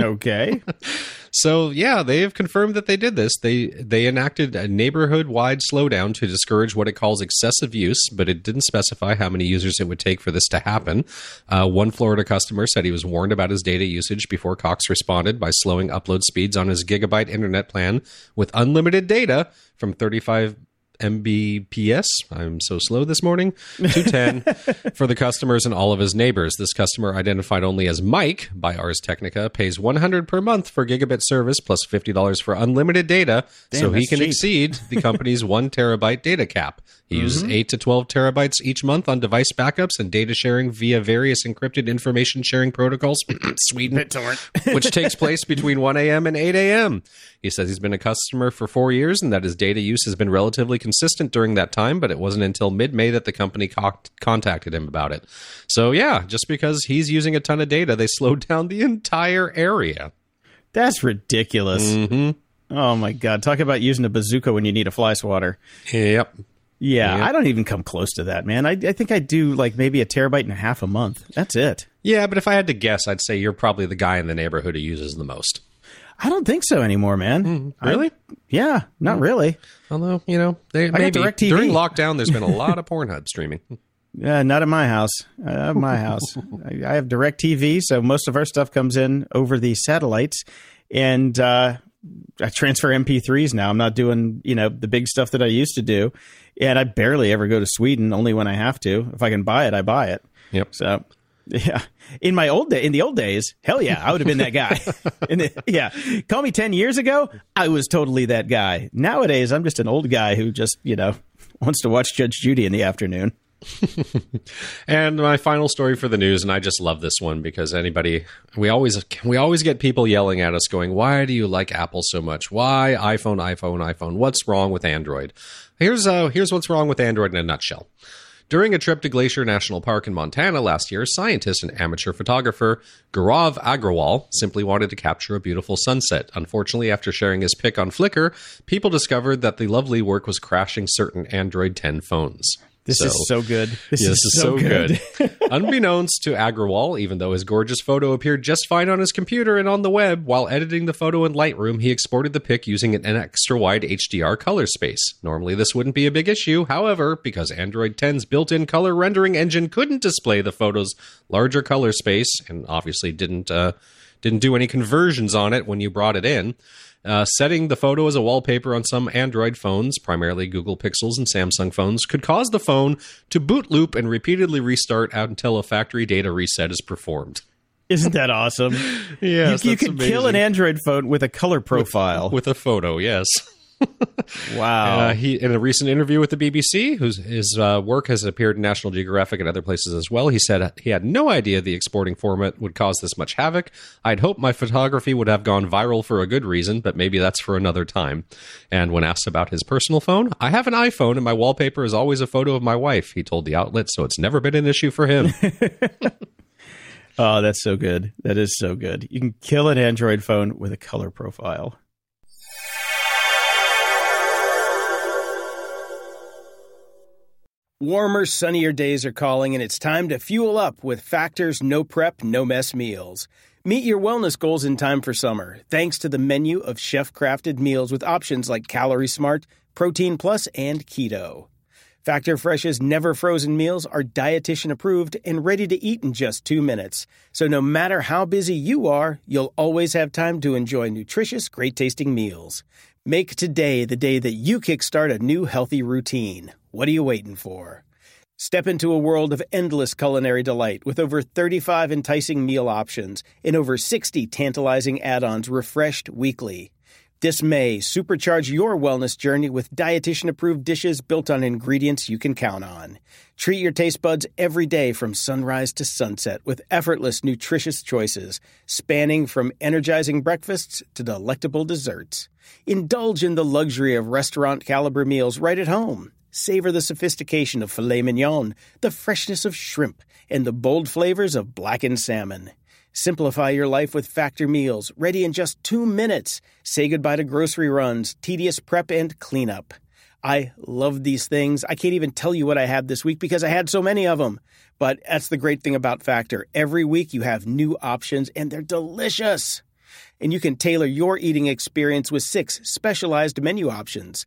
[SPEAKER 2] okay.
[SPEAKER 3] So yeah, they have confirmed that they did this. They they enacted a neighborhood-wide slowdown to discourage what it calls excessive use, but it didn't specify how many users it would take for this to happen. Uh, one Florida customer said he was warned about his data usage before Cox responded by slowing upload speeds on his gigabyte internet plan with unlimited data from 35 Mbps. I'm so slow this morning. 210 for the customers and all of his neighbors. This customer, identified only as Mike by Ars Technica, pays 100 per month for gigabit service plus $50 for unlimited data, so he can
[SPEAKER 2] cheap.
[SPEAKER 3] exceed the company's one terabyte data cap. He uses 8 to 12 terabytes each month on device backups and data sharing via various encrypted information sharing protocols. Sweden, which takes place between 1 a.m. and 8 a.m. He says he's been a customer for four years and that his data use has been relatively consistent during that time, but it wasn't until mid May that the company co- contacted him about it. So, yeah, just because he's using a ton of data, they slowed down the entire area.
[SPEAKER 2] That's ridiculous.
[SPEAKER 3] Mm-hmm.
[SPEAKER 2] Oh my god! Talk about using a bazooka when you need a fly swatter.
[SPEAKER 3] Yep.
[SPEAKER 2] Yeah,
[SPEAKER 3] Yeah.
[SPEAKER 2] I don't even come close to that, man. I, I think I do like maybe a terabyte and a half a month. That's it.
[SPEAKER 3] Yeah, but if I had to guess, I'd say you're probably the guy in the neighborhood who uses the most.
[SPEAKER 2] I don't think so anymore, man.
[SPEAKER 3] Really?
[SPEAKER 2] I- yeah, not really.
[SPEAKER 3] Although, you know, they maybe during lockdown, there's been a lot of Pornhub streaming.
[SPEAKER 2] Yeah, not at my house. Uh, my house, I, I have DirecTV, so most of our stuff comes in over the satellites, and uh, I transfer MP3s now. I'm not doing you know the big stuff that I used to do, and I barely ever go to Sweden. Only when I have to. If I can buy it, I buy it.
[SPEAKER 3] Yep.
[SPEAKER 2] So. Yeah, in my old day, in the old days, hell yeah, I would have been that guy. the, yeah, call me ten years ago, I was totally that guy. Nowadays, I'm just an old guy who just you know wants to watch Judge Judy in the afternoon.
[SPEAKER 3] And my final story for the news, and I just love this one because anybody we always we always get people yelling at us going, "Why do you like Apple so much? Why iPhone, iPhone, iPhone? What's wrong with Android?" Here's uh here's what's wrong with Android in a nutshell. During a trip to Glacier National Park in Montana last year, scientist and amateur photographer Gaurav Agrawal simply wanted to capture a beautiful sunset. Unfortunately, after sharing his pic on Flickr, people discovered that the lovely work was crashing certain Android 10 phones.
[SPEAKER 2] This is so good. This,
[SPEAKER 3] Yeah,
[SPEAKER 2] is,
[SPEAKER 3] this is so
[SPEAKER 2] good.
[SPEAKER 3] good. Unbeknownst to Agrawal, even though his gorgeous photo appeared just fine on his computer and on the web, while editing the photo in Lightroom, he exported the pic using an extra wide HDR color space. Normally, this wouldn't be a big issue. However, because Android 10's built in color rendering engine couldn't display the photo's larger color space, and obviously didn't. Uh, didn't do any conversions on it when you brought it in. Uh, setting the photo as a wallpaper on some Android phones, primarily Google Pixels and Samsung phones, could cause the phone to boot loop and repeatedly restart out until a factory data reset is performed.
[SPEAKER 2] Isn't that awesome?
[SPEAKER 3] Yes,
[SPEAKER 2] you, you could kill an Android phone with a color profile.
[SPEAKER 3] with a photo. Yes.
[SPEAKER 2] Wow.
[SPEAKER 3] Uh, he in a recent interview with the BBC, whose his uh, work has appeared in National Geographic and other places as well. He said he had no idea the exporting format would cause this much havoc. I'd hoped my photography would have gone viral for a good reason, but maybe that's for another time. And when asked about his personal phone, I have an iPhone, and my wallpaper is always a photo of my wife. He told the outlet, so it's never been an issue for him.
[SPEAKER 2] oh, that's so good. That is so good. You can kill an Android phone with a color profile. Warmer, sunnier days are calling, and it's time to fuel up with Factor's no prep, no mess meals. Meet your wellness goals in time for summer, thanks to the menu of chef crafted meals with options like Calorie Smart, Protein Plus, and Keto. Factor Fresh's never frozen meals are dietitian approved and ready to eat in just two minutes. So no matter how busy you are, you'll always have time to enjoy nutritious, great tasting meals. Make today the day that you kickstart a new healthy routine. What are you waiting for? Step into a world of endless culinary delight with over 35 enticing meal options and over 60 tantalizing add ons refreshed weekly. This May, supercharge your wellness journey with dietitian approved dishes built on ingredients you can count on. Treat your taste buds every day from sunrise to sunset with effortless, nutritious choices, spanning from energizing breakfasts to delectable desserts. Indulge in the luxury of restaurant caliber meals right at home. Savor the sophistication of filet mignon, the freshness of shrimp, and the bold flavors of blackened salmon. Simplify your life with Factor meals, ready in just two minutes. Say goodbye to grocery runs, tedious prep, and cleanup. I love these things. I can't even tell you what I had this week because I had so many of them. But that's the great thing about Factor. Every week you have new options and they're delicious. And you can tailor your eating experience with six specialized menu options.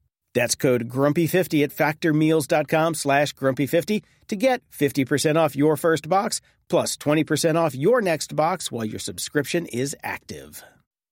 [SPEAKER 2] That's code grumpy50 at factormeals.com slash grumpy50 to get 50% off your first box plus 20% off your next box while your subscription is active.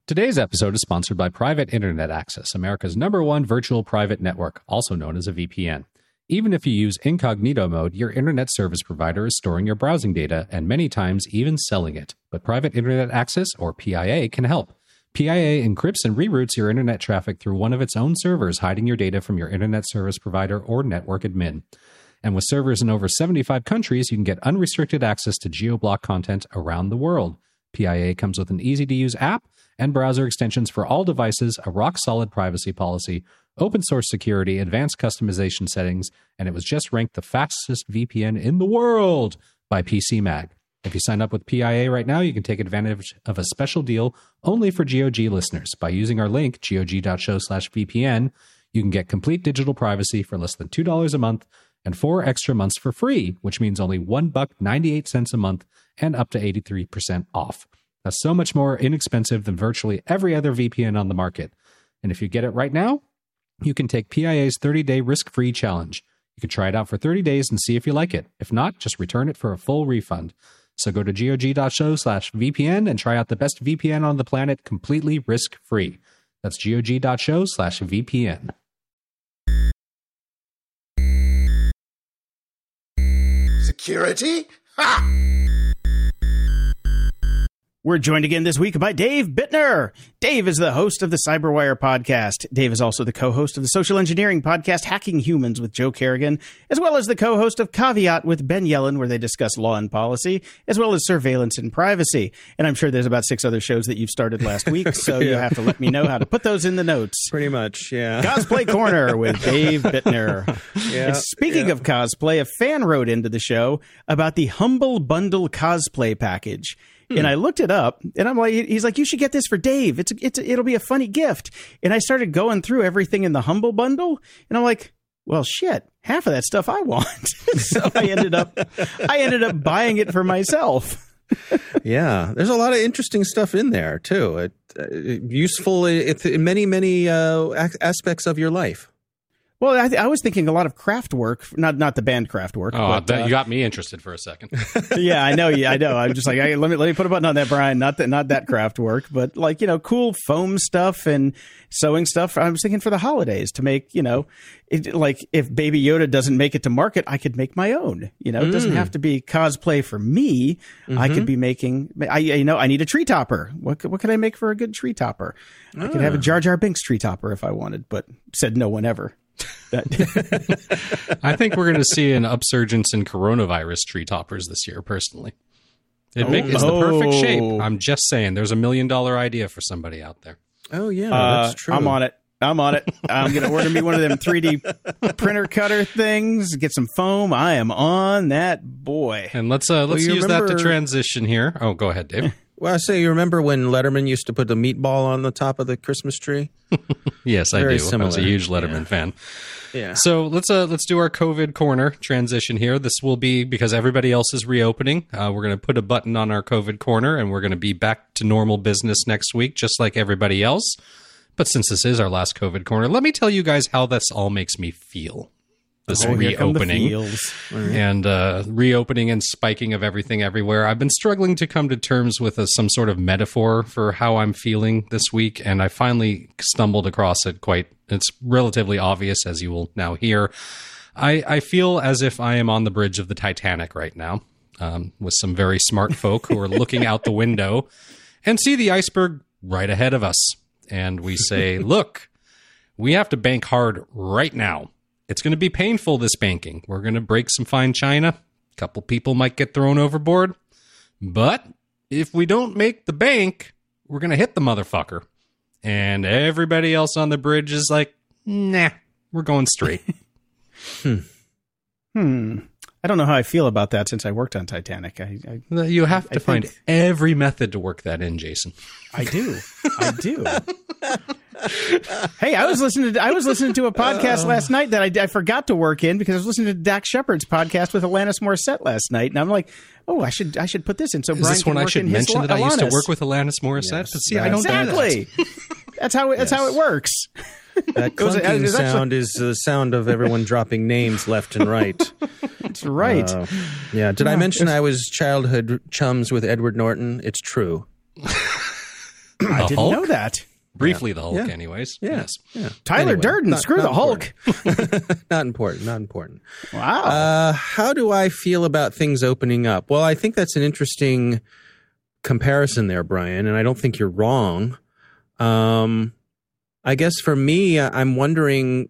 [SPEAKER 4] Today's episode is sponsored by Private Internet Access, America's number one virtual private network, also known as a VPN. Even if you use incognito mode, your internet service provider is storing your browsing data and many times even selling it. But Private Internet Access, or PIA, can help. PIA encrypts and reroutes your internet traffic through one of its own servers, hiding your data from your internet service provider or network admin. And with servers in over 75 countries, you can get unrestricted access to geoblock content around the world. PIA comes with an easy to use app and browser extensions for all devices, a rock solid privacy policy, open source security, advanced customization settings, and it was just ranked the fastest VPN in the world by PC Mag. If you sign up with PIA right now, you can take advantage of a special deal only for GOG listeners. By using our link, gog.show slash VPN, you can get complete digital privacy for less than $2 a month and four extra months for free, which means only one buck 98 cents a month and up to 83% off. That's so much more inexpensive than virtually every other VPN on the market. And if you get it right now, you can take PIA's 30 day risk free challenge. You can try it out for 30 days and see if you like it. If not, just return it for a full refund. So go to gog.show slash VPN and try out the best VPN on the planet completely risk free. That's gog.show slash VPN.
[SPEAKER 1] Security? Ha!
[SPEAKER 2] We're joined again this week by Dave Bittner. Dave is the host of the Cyberwire podcast. Dave is also the co-host of the social engineering podcast Hacking Humans with Joe Carrigan, as well as the co-host of Caveat with Ben Yelin, where they discuss law and policy, as well as surveillance and privacy. And I'm sure there's about six other shows that you've started last week, so yeah. you have to let me know how to put those in the notes.
[SPEAKER 5] Pretty much, yeah.
[SPEAKER 2] Cosplay Corner with Dave Bittner. yeah. And speaking yeah. of cosplay, a fan wrote into the show about the Humble Bundle cosplay package. Hmm. And I looked it up, and I'm like, he's like, you should get this for Dave. It's it's it'll be a funny gift. And I started going through everything in the Humble Bundle, and I'm like, well, shit, half of that stuff I want. so I ended up I ended up buying it for myself.
[SPEAKER 5] yeah, there's a lot of interesting stuff in there too. It, uh, useful in many many uh, aspects of your life.
[SPEAKER 2] Well, I, I, was thinking a lot of Kraftwerk, not not the band Kraftwerk.
[SPEAKER 3] Oh, but, that, uh, you got me interested for a second.
[SPEAKER 2] yeah, I know. Yeah, I know. I'm just like, I, let me let me put a button on that, Brian. Not that not that Kraftwerk, but like you know, cool foam stuff and sewing stuff. I was thinking for the holidays to make you know, it, like if Baby Yoda doesn't make it to market, I could make my own. You know, it doesn't have mm. to be cosplay for me. Mm-hmm. I could mm-hmm. be making. I you know, I need a tree topper. What what can I make for a good tree topper? I could have a ah. Jar Jar Binks tree topper if I wanted, but said no one ever.
[SPEAKER 3] I think we're going to see an upsurgence in coronavirus tree toppers this year. Personally, it oh, make, it's the perfect shape. Oh. I'm just saying, there's a million dollar idea for somebody out there.
[SPEAKER 5] Oh yeah, uh, that's true.
[SPEAKER 2] I'm on it. I'm on it. I'm going to order me one of them 3D printer cutter things. Get some foam. I am on that boy.
[SPEAKER 3] And let's uh, let's well, use remember... that to transition here. Oh, go ahead, Dave.
[SPEAKER 5] Well, I say you remember when Letterman used to put the meatball on the top of the Christmas tree?
[SPEAKER 3] yes, Very I do. Similar. I was a huge Letterman yeah. fan. Yeah. So let's uh let's do our COVID corner transition here. This will be because everybody else is reopening. Uh, we're going to put a button on our COVID corner, and we're going to be back to normal business next week, just like everybody else. But since this is our last COVID corner, let me tell you guys how this all makes me feel this oh, reopening and uh, reopening and spiking of everything everywhere. I've been struggling to come to terms with a, some sort of metaphor for how I'm feeling this week, and I finally stumbled across it. Quite, it's relatively obvious, as you will now hear. I, I feel as if I am on the bridge of the Titanic right now, um, with some very smart folk who are looking out the window and see the iceberg right ahead of us, and we say, "Look, we have to bank hard right now." It's going to be painful, this banking. We're going to break some fine china. A couple people might get thrown overboard. But if we don't make the bank, we're going to hit the motherfucker. And everybody else on the bridge is like, nah, we're going straight.
[SPEAKER 2] hmm. Hmm. I don't know how I feel about that since I worked on Titanic. I,
[SPEAKER 3] I you have to I find think, every method to work that in, Jason.
[SPEAKER 2] I do. I do. hey, I was listening to I was listening to a podcast last night that I, I forgot to work in because I was listening to Dax Shepard's podcast with Alanis Morissette last night, and I'm like, oh, I should I should put this in. So
[SPEAKER 3] is
[SPEAKER 2] Brian
[SPEAKER 3] this one I should mention that I used to work with Alanis Morissette? Yes,
[SPEAKER 2] but see, I don't exactly. That. that's how it, that's yes. how it works.
[SPEAKER 5] That clunking sound is the sound of everyone dropping names left and right.
[SPEAKER 2] That's right.
[SPEAKER 5] Uh, yeah. Did I mention I was childhood chums with Edward Norton? It's true.
[SPEAKER 2] I didn't Hulk? know that.
[SPEAKER 3] Briefly, yeah. the Hulk, yeah. anyways.
[SPEAKER 5] Yeah. Yes. Yeah.
[SPEAKER 2] Tyler anyway, Durden, not, screw not the Hulk.
[SPEAKER 5] not important. Not important.
[SPEAKER 2] Wow.
[SPEAKER 5] Uh, how do I feel about things opening up? Well, I think that's an interesting comparison there, Brian, and I don't think you're wrong. Um, I guess for me, uh, I'm wondering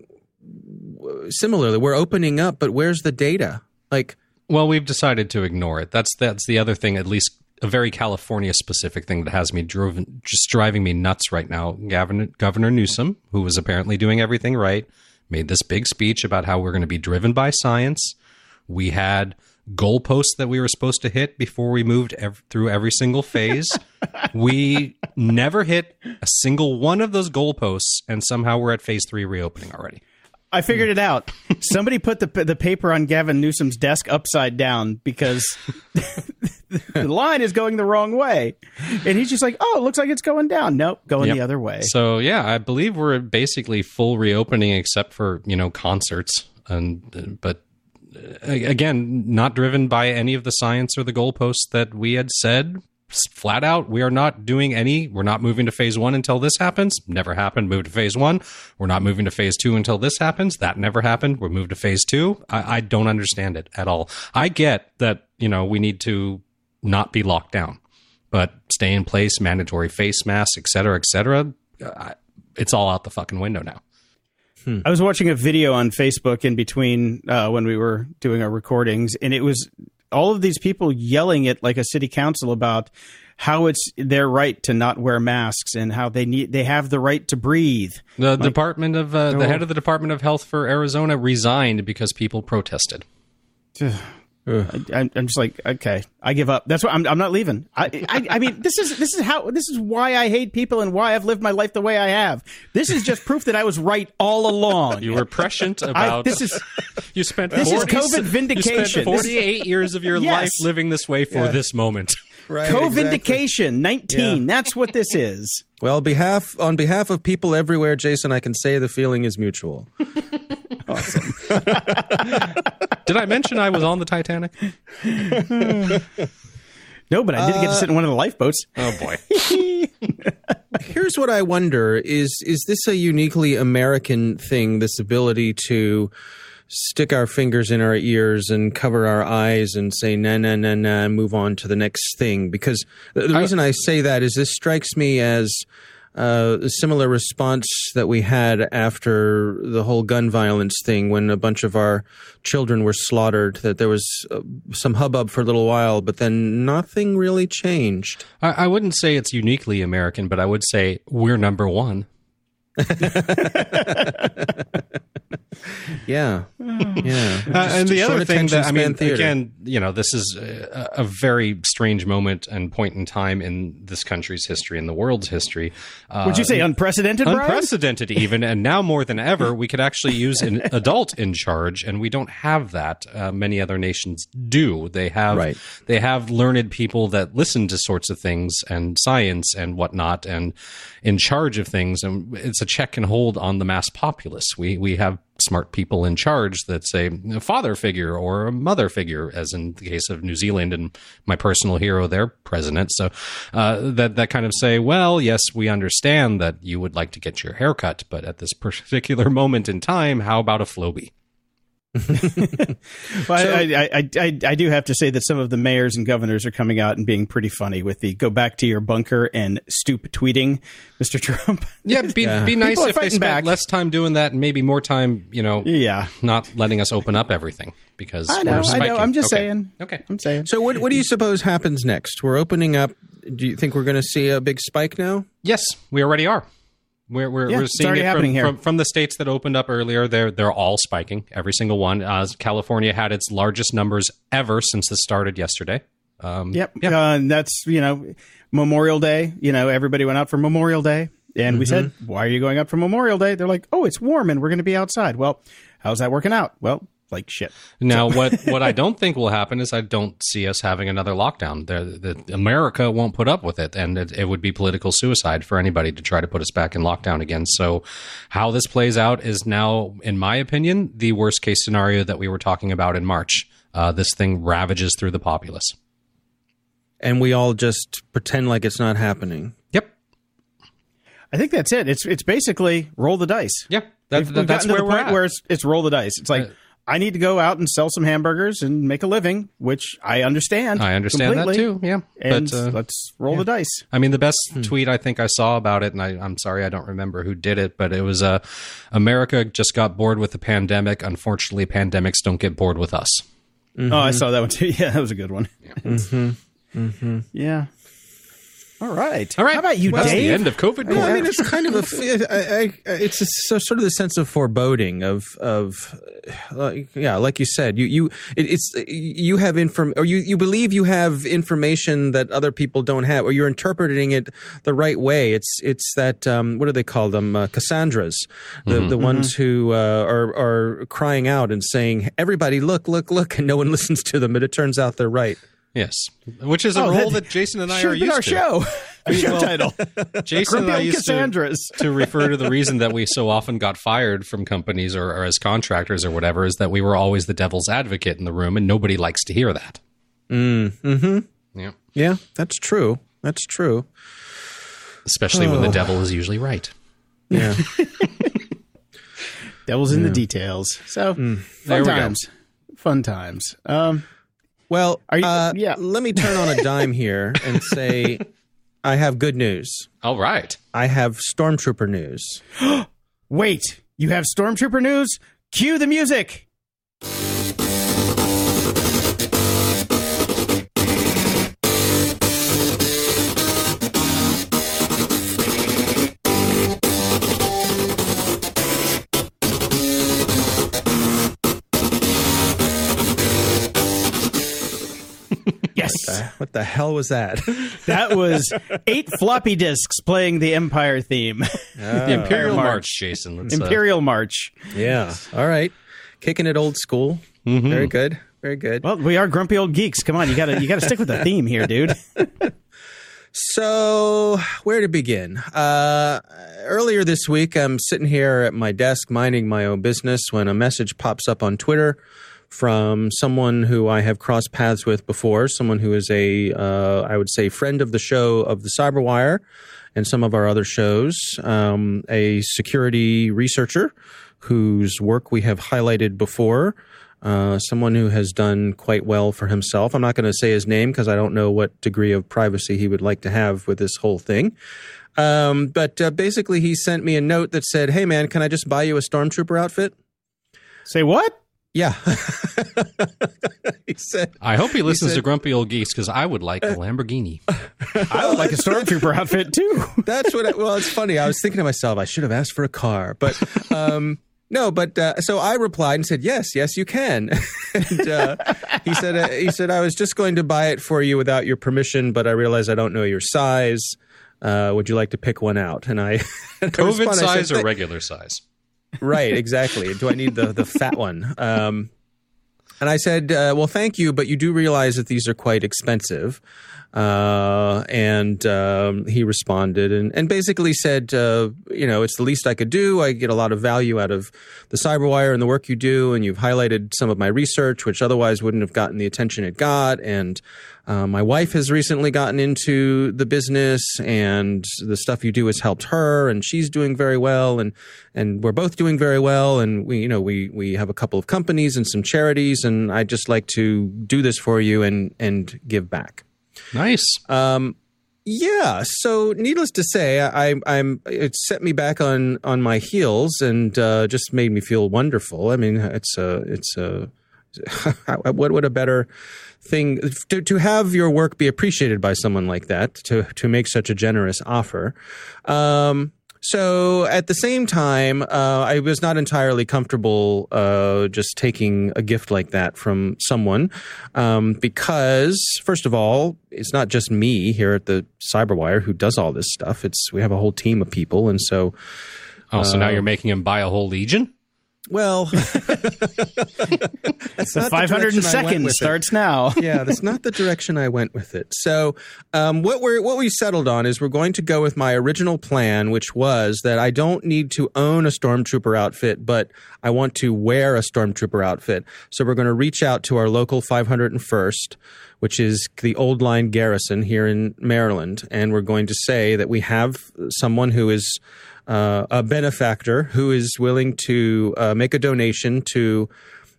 [SPEAKER 5] similarly, we're opening up, but where's the data? Like,
[SPEAKER 3] well, we've decided to ignore it. That's that's the other thing. At least a very California specific thing that has me driven, just driving me nuts right now. Gavin, Governor Newsom, who was apparently doing everything right, made this big speech about how we're going to be driven by science. We had goalposts that we were supposed to hit before we moved ev- through every single phase. we never hit a single one of those goalposts, and somehow we're at phase three reopening already.
[SPEAKER 2] I figured it out. Somebody put the the paper on Gavin Newsom's desk upside down because the line is going the wrong way, and he's just like, "Oh, it looks like it's going down." Nope, going
[SPEAKER 3] Yep.
[SPEAKER 2] the other way.
[SPEAKER 3] So yeah, I believe we're basically full reopening except for you know concerts and but again not driven by any of the science or the goalposts that we had said. Flat out we are not doing any we're not moving to phase one until this happens. Never happened. Move to phase one. We're not moving to phase two until this happens. That never happened. We're moved to phase two. I, I don't understand it at all. I get that you know we need to not be locked down but stay in place, mandatory face masks, et cetera, et cetera. It's all out the fucking window now.
[SPEAKER 2] I was watching a video on Facebook in between uh, when we were doing our recordings, and it was all of these people yelling at like a city council about how it's their right to not wear masks and how they need they have the right to breathe.
[SPEAKER 3] The Department of uh, the
[SPEAKER 2] Oh.
[SPEAKER 3] head of the Department of Health for Arizona resigned because people protested.
[SPEAKER 2] I, I'm I'm just like, okay, I give up. That's why I'm, I'm not leaving. I, I, I mean, this is this is how this is why I hate people and why I've lived my life the way I have. This is just proof that I was right all along.
[SPEAKER 3] You were prescient
[SPEAKER 2] I,
[SPEAKER 3] about
[SPEAKER 2] this is
[SPEAKER 3] you spent
[SPEAKER 2] this is
[SPEAKER 3] 40
[SPEAKER 2] COVID
[SPEAKER 3] You spent
[SPEAKER 2] vindication.
[SPEAKER 3] 48 years of your
[SPEAKER 2] Yes.
[SPEAKER 3] life living this way for this moment.
[SPEAKER 5] Right.
[SPEAKER 2] co-vindication. Nineteen.
[SPEAKER 5] Yeah.
[SPEAKER 2] That's what this is.
[SPEAKER 5] Well, behalf on behalf of people everywhere, Jason, I can say the feeling is mutual.
[SPEAKER 3] Did I mention I was on the Titanic?
[SPEAKER 2] No, but I did get to sit in one of the lifeboats.
[SPEAKER 3] Uh, oh boy.
[SPEAKER 5] Here's what I wonder: is is this a uniquely American thing? This ability to stick our fingers in our ears and cover our eyes and say na na na na and move on to the next thing. Because the, the reason I say that is this strikes me as uh, a similar response that we had after the whole gun violence thing when a bunch of our children were slaughtered. That there was uh, some hubbub for a little while, but then nothing really changed.
[SPEAKER 3] I, I wouldn't say it's uniquely American, but I would say we're number one.
[SPEAKER 5] Yeah, yeah.
[SPEAKER 3] Uh, and the other thing that I mean,
[SPEAKER 5] theater.
[SPEAKER 3] again, you know, this is a, a very strange moment and point in time in this country's history and the world's history. Uh,
[SPEAKER 2] Would you say unprecedented, Brian?
[SPEAKER 3] unprecedented even and now more than ever we could actually use an adult in charge and we don't have that uh, many other nations do they have
[SPEAKER 5] Right.
[SPEAKER 3] they have learned people that listen to sorts of things and science and whatnot and in charge of things and it's a check and hold on the mass populace. We we have smart people in charge that say a father figure or a mother figure as in the case of New Zealand and my personal hero their president. So uh, that that kind of say well yes we understand that you would like to get your hair cut but at this particular moment in time how about a Flowbee
[SPEAKER 2] Well, I, I, I, I, I do have to say that some of the mayors and governors are coming out and being pretty funny with the "go back to your bunker" and stoop tweeting, Mr. Trump.
[SPEAKER 3] yeah be, be nice if they spent
[SPEAKER 2] back.
[SPEAKER 3] less time doing that and maybe more time you know
[SPEAKER 2] yeah,
[SPEAKER 3] not letting us open up everything because
[SPEAKER 2] I know,
[SPEAKER 3] we're
[SPEAKER 2] I know. I'm just
[SPEAKER 3] Okay.
[SPEAKER 2] saying.
[SPEAKER 3] Okay.
[SPEAKER 2] I'm saying.
[SPEAKER 5] So what what do you suppose happens next? We're opening up. Do you think we're going to see a big spike now?
[SPEAKER 3] Yes, we already are. We're we're,
[SPEAKER 2] Yeah,
[SPEAKER 3] we're seeing it from,
[SPEAKER 2] here.
[SPEAKER 3] from from the states that opened up earlier. They're they're all spiking. Every single one. Uh, California had its largest numbers ever since this started yesterday. Um,
[SPEAKER 2] Yep.
[SPEAKER 3] Yeah.
[SPEAKER 2] Uh, and that's you know Memorial Day. You know everybody went out for Memorial Day, and we said, "Why are you going out for Memorial Day?" They're like, "Oh, it's warm, and we're going to be outside." Well, how's that working out? Well, like shit.
[SPEAKER 3] Now, what what I don't think will happen is I don't see us having another lockdown. The, the, America won't put up with it, and it, it would be political suicide for anybody to try to put us back in lockdown again. So, how this plays out is now, in my opinion, the worst case scenario that we were talking about in March. Uh, this thing ravages through the populace.
[SPEAKER 5] And we all just pretend like it's not happening.
[SPEAKER 3] Yep.
[SPEAKER 2] I think that's it. It's it's basically roll the dice.
[SPEAKER 3] Yep. That,
[SPEAKER 2] We've
[SPEAKER 3] that- that's
[SPEAKER 2] gotten to
[SPEAKER 3] where
[SPEAKER 2] the
[SPEAKER 3] we're
[SPEAKER 2] point
[SPEAKER 3] at.
[SPEAKER 2] where it's, it's roll the dice. It's like
[SPEAKER 3] Uh,
[SPEAKER 2] I need to go out and sell some hamburgers and make a living, which I understand.
[SPEAKER 3] I understand that too. Yeah.
[SPEAKER 2] And
[SPEAKER 3] but uh,
[SPEAKER 2] let's roll the dice.
[SPEAKER 3] I mean, the best
[SPEAKER 2] Hmm.
[SPEAKER 3] tweet I think I saw about it, and I, I'm sorry I don't remember who did it, but it was uh, America just got bored with the pandemic. Unfortunately, pandemics don't get bored with us.
[SPEAKER 2] Oh, I saw that one too. Yeah, that was a good one. Yeah. All right.
[SPEAKER 3] All right.
[SPEAKER 2] How about you,
[SPEAKER 3] That's the end of COVID.
[SPEAKER 5] Well, I mean, it's kind of a, I, I, it's a, so, sort of the sense of foreboding of, of, uh, yeah, like you said, you, you, it, it's, you have inform, or you, you believe you have information that other people don't have, or you're interpreting it the right way. It's, it's that, um, what do they call them? Uh, Cassandras, the, the ones who, uh, are, are crying out and saying, everybody, look, look, look, and no one listens to them, but it turns out they're right.
[SPEAKER 3] Yes, which is a
[SPEAKER 2] Oh,
[SPEAKER 3] role
[SPEAKER 2] that-
[SPEAKER 3] that Jason and I are
[SPEAKER 2] have
[SPEAKER 3] used
[SPEAKER 2] our
[SPEAKER 3] to.
[SPEAKER 2] show. Our show
[SPEAKER 3] well,
[SPEAKER 2] title.
[SPEAKER 3] Jason and I
[SPEAKER 2] Old
[SPEAKER 3] used to,
[SPEAKER 2] Cassandras.
[SPEAKER 3] to refer to the reason that we so often got fired from companies or, or as contractors or whatever is that we were always the devil's advocate in the room, and nobody likes to hear that.
[SPEAKER 5] Mm, mm-hmm.
[SPEAKER 3] Yeah,
[SPEAKER 5] Yeah, that's true. That's true.
[SPEAKER 3] especially when the
[SPEAKER 2] Oh.
[SPEAKER 3] devil is usually right.
[SPEAKER 5] Yeah.
[SPEAKER 2] Devil's in the details. So
[SPEAKER 3] There
[SPEAKER 2] fun
[SPEAKER 3] we go.
[SPEAKER 2] times. Fun times. Um,
[SPEAKER 5] Well,
[SPEAKER 2] Are you-
[SPEAKER 5] uh,
[SPEAKER 2] yeah.
[SPEAKER 5] let me turn on a dime here and say I have good news.
[SPEAKER 3] All right.
[SPEAKER 5] I have stormtrooper news.
[SPEAKER 2] wait, you have Stormtrooper news? Cue the music. Yes,
[SPEAKER 5] What the hell was that?
[SPEAKER 2] that was eight floppy disks playing the Empire theme,
[SPEAKER 3] the Imperial
[SPEAKER 2] March.
[SPEAKER 3] March, Jason. Let's, uh,
[SPEAKER 2] Imperial March.
[SPEAKER 5] yeah. All right. Kicking it old school. Very good. Very good.
[SPEAKER 2] Well, we are grumpy old geeks. Come on, you gotta you gotta stick with the theme here, dude.
[SPEAKER 5] So, where to begin? Uh, earlier this week, I'm sitting here at my desk minding my own business when a message pops up on Twitter from someone who I have crossed paths with before, someone who is a, uh, I would say, friend of the show of the Cyberwire and some of our other shows, um, a security researcher whose work we have highlighted before. Uh, someone who has done quite well for himself. I'm not going to say his name because I don't know what degree of privacy he would like to have with this whole thing. Um, but uh, basically, he sent me a note that said, "Hey, man, can I just buy you a stormtrooper outfit?"
[SPEAKER 2] Say what?
[SPEAKER 5] Yeah, he said.
[SPEAKER 3] I hope he listens
[SPEAKER 5] said-
[SPEAKER 3] to Grumpy Old Geese because I would like a Lamborghini.
[SPEAKER 2] I would like a stormtrooper outfit too.
[SPEAKER 5] That's what. I, well, it's funny. I was thinking to myself, I should have asked for a car, but um, no. But uh, so I replied and said, "Yes, yes, you can." and uh, he said, uh, "He said I was just going to buy it for you without your permission, but I realize I don't know your size. Uh, would you like to pick one out?" And I, and I
[SPEAKER 3] COVID
[SPEAKER 5] responded, I said,
[SPEAKER 3] size or regular size?
[SPEAKER 5] Right, exactly. Do I need the the fat one? Um, and I said, uh, "Well, thank you, but you do realize that these are quite expensive." Uh, and um, he responded and, and basically said, uh, "You know, it's the least I could do. I get a lot of value out of the CyberWire and the work you do, and you've highlighted some of my research, which otherwise wouldn't have gotten the attention it got. And uh, my wife has recently gotten into the business, and the stuff you do has helped her, and she's doing very well, and and we're both doing very well, and we you know we we have a couple of companies and some charities, and I'd just like to do this for you and and give back."
[SPEAKER 3] Nice.
[SPEAKER 5] Um, yeah. So, needless to say, I, I'm it set me back on on my heels and uh, just made me feel wonderful. I mean, it's a it's a what would a better thing to to have your work be appreciated by someone like that to to make such a generous offer. Um, so at the same time, uh, I was not entirely comfortable uh, just taking a gift like that from someone um, because, first of all, it's not just me here at the Cyberwire who does all this stuff. It's we have a whole team of people, and so
[SPEAKER 3] Oh, so now you're making him buy a whole legion?
[SPEAKER 5] Well,
[SPEAKER 2] The 502nd starts now.
[SPEAKER 5] yeah, that's not the direction I went with it. So, um, what we're what we settled on is we're going to go with my original plan, which was that I don't need to own a stormtrooper outfit, but I want to wear a stormtrooper outfit. So we're going to reach out to our local 501st, which is the old line garrison here in Maryland, and we're going to say that we have someone who is uh, a benefactor who is willing to uh, make a donation to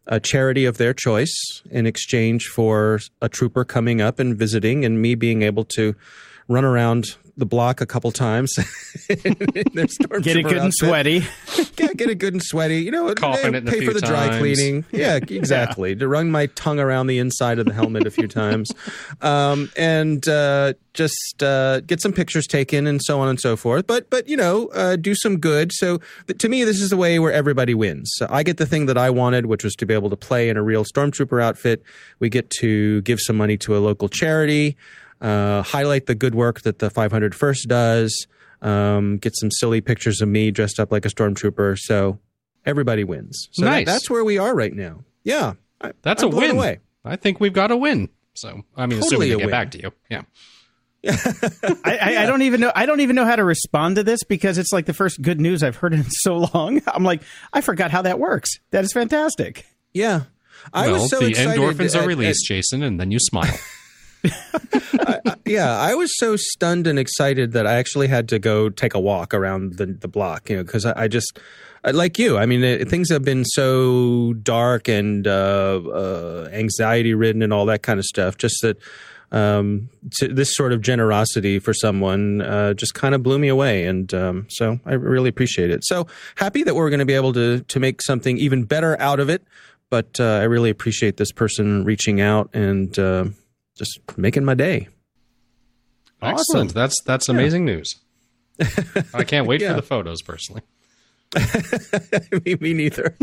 [SPEAKER 5] a charity of their choice in exchange for a trooper coming up and visiting and me being able to run around the block a couple times.
[SPEAKER 2] get it good and sweaty.
[SPEAKER 5] yeah, get it good and sweaty. You know,
[SPEAKER 3] Coughing it
[SPEAKER 5] pay for the
[SPEAKER 3] times.
[SPEAKER 5] dry cleaning. Yeah, exactly. yeah. To run my tongue around the inside of the helmet a few times, um, and uh, just uh, get some pictures taken and so on and so forth. But but you know, uh, do some good. So th- to me, this is the way where everybody wins. So I get the thing that I wanted, which was to be able to play in a real stormtrooper outfit. We get to give some money to a local charity uh, highlight the good work that the 500 First does, um, get some silly pictures of me dressed up like a stormtrooper. So everybody wins. So
[SPEAKER 3] nice.
[SPEAKER 5] That, that's where we are right now. Yeah. I,
[SPEAKER 3] that's
[SPEAKER 5] I'm
[SPEAKER 3] a win.
[SPEAKER 5] Away.
[SPEAKER 3] I think we've got a win. So, I mean,
[SPEAKER 5] totally
[SPEAKER 3] assuming they get
[SPEAKER 5] win.
[SPEAKER 3] back to you. Yeah.
[SPEAKER 2] I, I, I, don't even know. I don't even know how to respond to this because it's like the first good news I've heard in so long. I'm like, I forgot how that works. That is fantastic.
[SPEAKER 5] Yeah, I
[SPEAKER 3] well,
[SPEAKER 5] was so
[SPEAKER 3] the
[SPEAKER 5] excited
[SPEAKER 3] endorphins
[SPEAKER 5] at,
[SPEAKER 3] are released, at, Jason, and then you smile.
[SPEAKER 5] I, yeah, I was so stunned and excited that I actually had to go take a walk around the the block. You know, because I, I, just like you. I mean, it, things have been so dark and uh, uh, anxiety ridden and all that kind of stuff. Just that. Um, this sort of generosity for someone uh, just kind of blew me away, and um, so I really appreciate it. So happy that we're going to be able to to make something even better out of it. But uh, I really appreciate this person reaching out and uh, just making my day.
[SPEAKER 3] Excellent.
[SPEAKER 2] Awesome.
[SPEAKER 3] That's that's amazing yeah. news. I can't wait
[SPEAKER 5] Yeah.
[SPEAKER 3] for the photos personally.
[SPEAKER 5] me, me neither.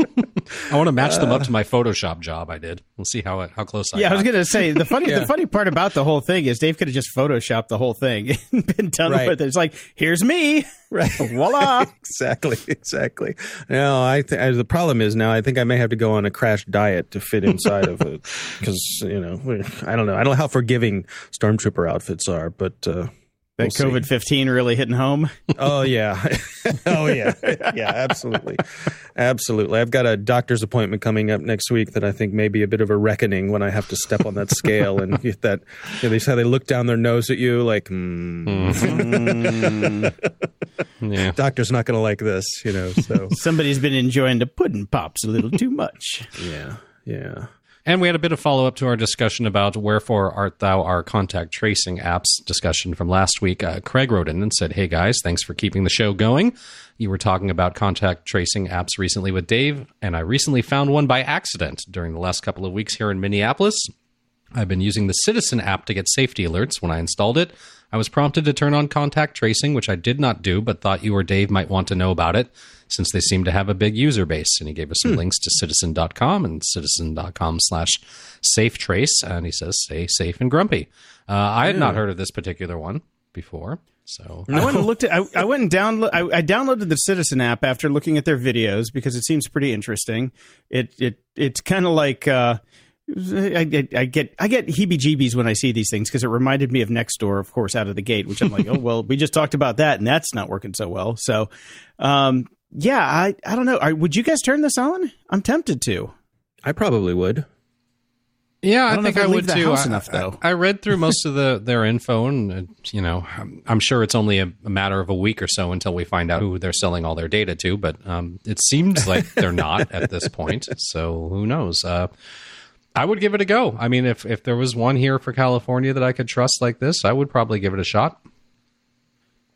[SPEAKER 3] I want to match them up to my Photoshop job I did. We'll see how how close I
[SPEAKER 2] Yeah, I was gonna say the funny
[SPEAKER 5] Yeah.
[SPEAKER 2] the funny part about the whole thing is Dave could have just photoshopped the whole thing and been done
[SPEAKER 5] Right.
[SPEAKER 2] with it. It's like, here's me.
[SPEAKER 5] right.
[SPEAKER 2] Voila.
[SPEAKER 5] exactly. Exactly. No, I th- the problem is now I think I may have to go on a crash diet to fit inside of it because you know I don't know I don't know how forgiving stormtrooper outfits are, but uh,
[SPEAKER 2] That
[SPEAKER 5] we'll see.
[SPEAKER 2] COVID fifteen really hitting home.
[SPEAKER 5] Oh yeah, oh yeah, yeah, absolutely, absolutely. I've got a doctor's appointment coming up next week that I think may be a bit of a reckoning when I have to step on that scale and get that. You know, they say they look down their nose at you like, mm,
[SPEAKER 3] yeah.
[SPEAKER 5] doctor's not going to like this, you know. So
[SPEAKER 2] Somebody's been enjoying the pudding pops a little too much.
[SPEAKER 5] yeah, yeah.
[SPEAKER 3] And we had a bit of follow up to our discussion about Wherefore Art Thou Our Contact Tracing apps discussion from last week. Uh, Craig wrote in and said, Hey guys, thanks for keeping the show going. You were talking about contact tracing apps recently with Dave, and I recently found one by accident during the last couple of weeks here in Minneapolis. I've been using the Citizen app to get safety alerts. When I installed it, I was prompted to turn on contact tracing, which I did not do, but thought you or Dave might want to know about it since they seem to have a big user base. And he gave us some links to citizen.com and citizen.com slash safe trace. And he says, stay safe and grumpy. Uh, I had not heard of this particular one before. So
[SPEAKER 2] I went and looked at. I, I went and download. I, I downloaded the Citizen app after looking at their videos because it seems pretty interesting. It it it's kind of like. Uh, I, I, I get I get heebie-jeebies when I see these things because it reminded me of Nextdoor, of course, out of the gate. Which I'm like, oh well, we just talked about that, and that's not working so well. So, um, yeah, I I don't know. Are, would you guys turn this on? I'm tempted to.
[SPEAKER 5] I probably would.
[SPEAKER 3] Yeah, I,
[SPEAKER 2] don't
[SPEAKER 3] think I
[SPEAKER 2] I'd leave
[SPEAKER 3] would
[SPEAKER 2] the
[SPEAKER 3] too.
[SPEAKER 2] house
[SPEAKER 3] I,
[SPEAKER 2] enough, though.
[SPEAKER 3] I, I read through most of the their info, and uh, you know, I'm, I'm sure it's only a, a matter of a week or so until we find out who they're selling all their data to. But um, it seems like they're not at this point. So who knows? Uh, I would give it a go. I mean, if if there was one here for California that I could trust like this, I would probably give it a shot.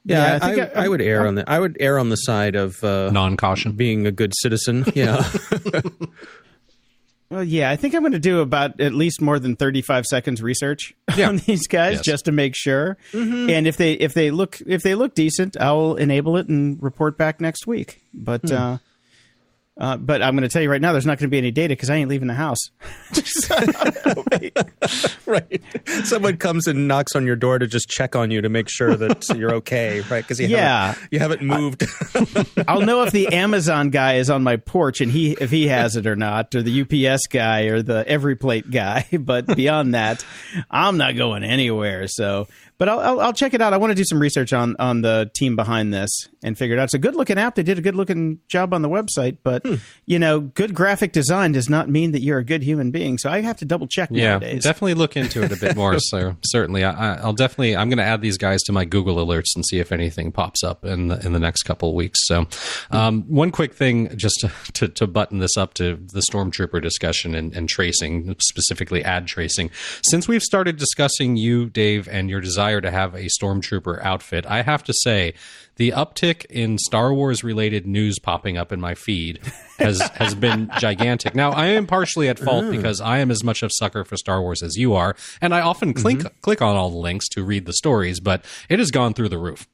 [SPEAKER 5] Yeah,
[SPEAKER 2] Yeah, I
[SPEAKER 5] I,
[SPEAKER 2] think
[SPEAKER 5] I,
[SPEAKER 2] I-
[SPEAKER 5] would err on the I would err on the side of uh,
[SPEAKER 3] Non caution.
[SPEAKER 5] being a good citizen. Yeah.
[SPEAKER 2] Well, yeah, I think I'm going to do about at least more than 35 seconds research
[SPEAKER 3] Yeah.
[SPEAKER 2] on these guys
[SPEAKER 3] Yes.
[SPEAKER 2] just to make sure. And if they if they look if they look decent, I'll enable it and report back next week. But uh, uh, but I'm going to tell you right now, there's not going to be any data because I ain't leaving the house.
[SPEAKER 5] right. Someone comes and knocks on your door to just check on you to make sure that you're okay, right? Because you
[SPEAKER 2] Yeah.
[SPEAKER 5] haven't, you haven't moved.
[SPEAKER 2] I'll know if the Amazon guy is on my porch and he if he has it or not, or the UPS guy or the EveryPlate guy. But beyond that, I'm not going anywhere. So, but I'll, I'll I'll check it out. I want to do some research on on the team behind this and figure it out. It's a good looking app. They did a good looking job on the website, but you know, good graphic design does not mean that you're a good human being. So I have to double check
[SPEAKER 3] Yeah,
[SPEAKER 2] nowadays.
[SPEAKER 3] definitely look into it a bit more. so certainly, I, I- I'll definitely. I'm going to add these guys to my Google alerts and see if anything pops up in the, in the next couple of weeks. So, um, one quick thing, just to, to, to button this up to the stormtrooper discussion and, and tracing, specifically ad tracing. Since we've started discussing you, Dave, and your desire desire to have a stormtrooper outfit, I have to say the uptick in Star Wars related news popping up in my feed has has been gigantic. Now, I am partially at fault mm. because I am as much of a sucker for Star Wars as you are, and I often mm-hmm. click click on all the links to read the stories, but it has gone through the roof.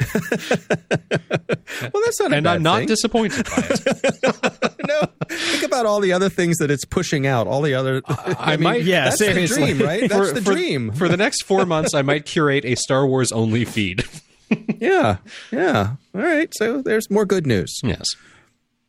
[SPEAKER 5] Well, that's not a
[SPEAKER 3] good
[SPEAKER 5] thing.
[SPEAKER 3] And I'm not
[SPEAKER 5] thing.
[SPEAKER 3] disappointed by it.
[SPEAKER 5] no, think about all the other things that it's pushing out. All the other. I, mean,
[SPEAKER 3] might-
[SPEAKER 2] yeah,
[SPEAKER 5] that's
[SPEAKER 2] seriously.
[SPEAKER 5] the dream, right? That's
[SPEAKER 3] For-
[SPEAKER 5] the
[SPEAKER 3] for-
[SPEAKER 5] dream.
[SPEAKER 3] For the next four months, I might curate a Star Wars only feed.
[SPEAKER 5] yeah, yeah. All right, so there's more good news.
[SPEAKER 3] yes.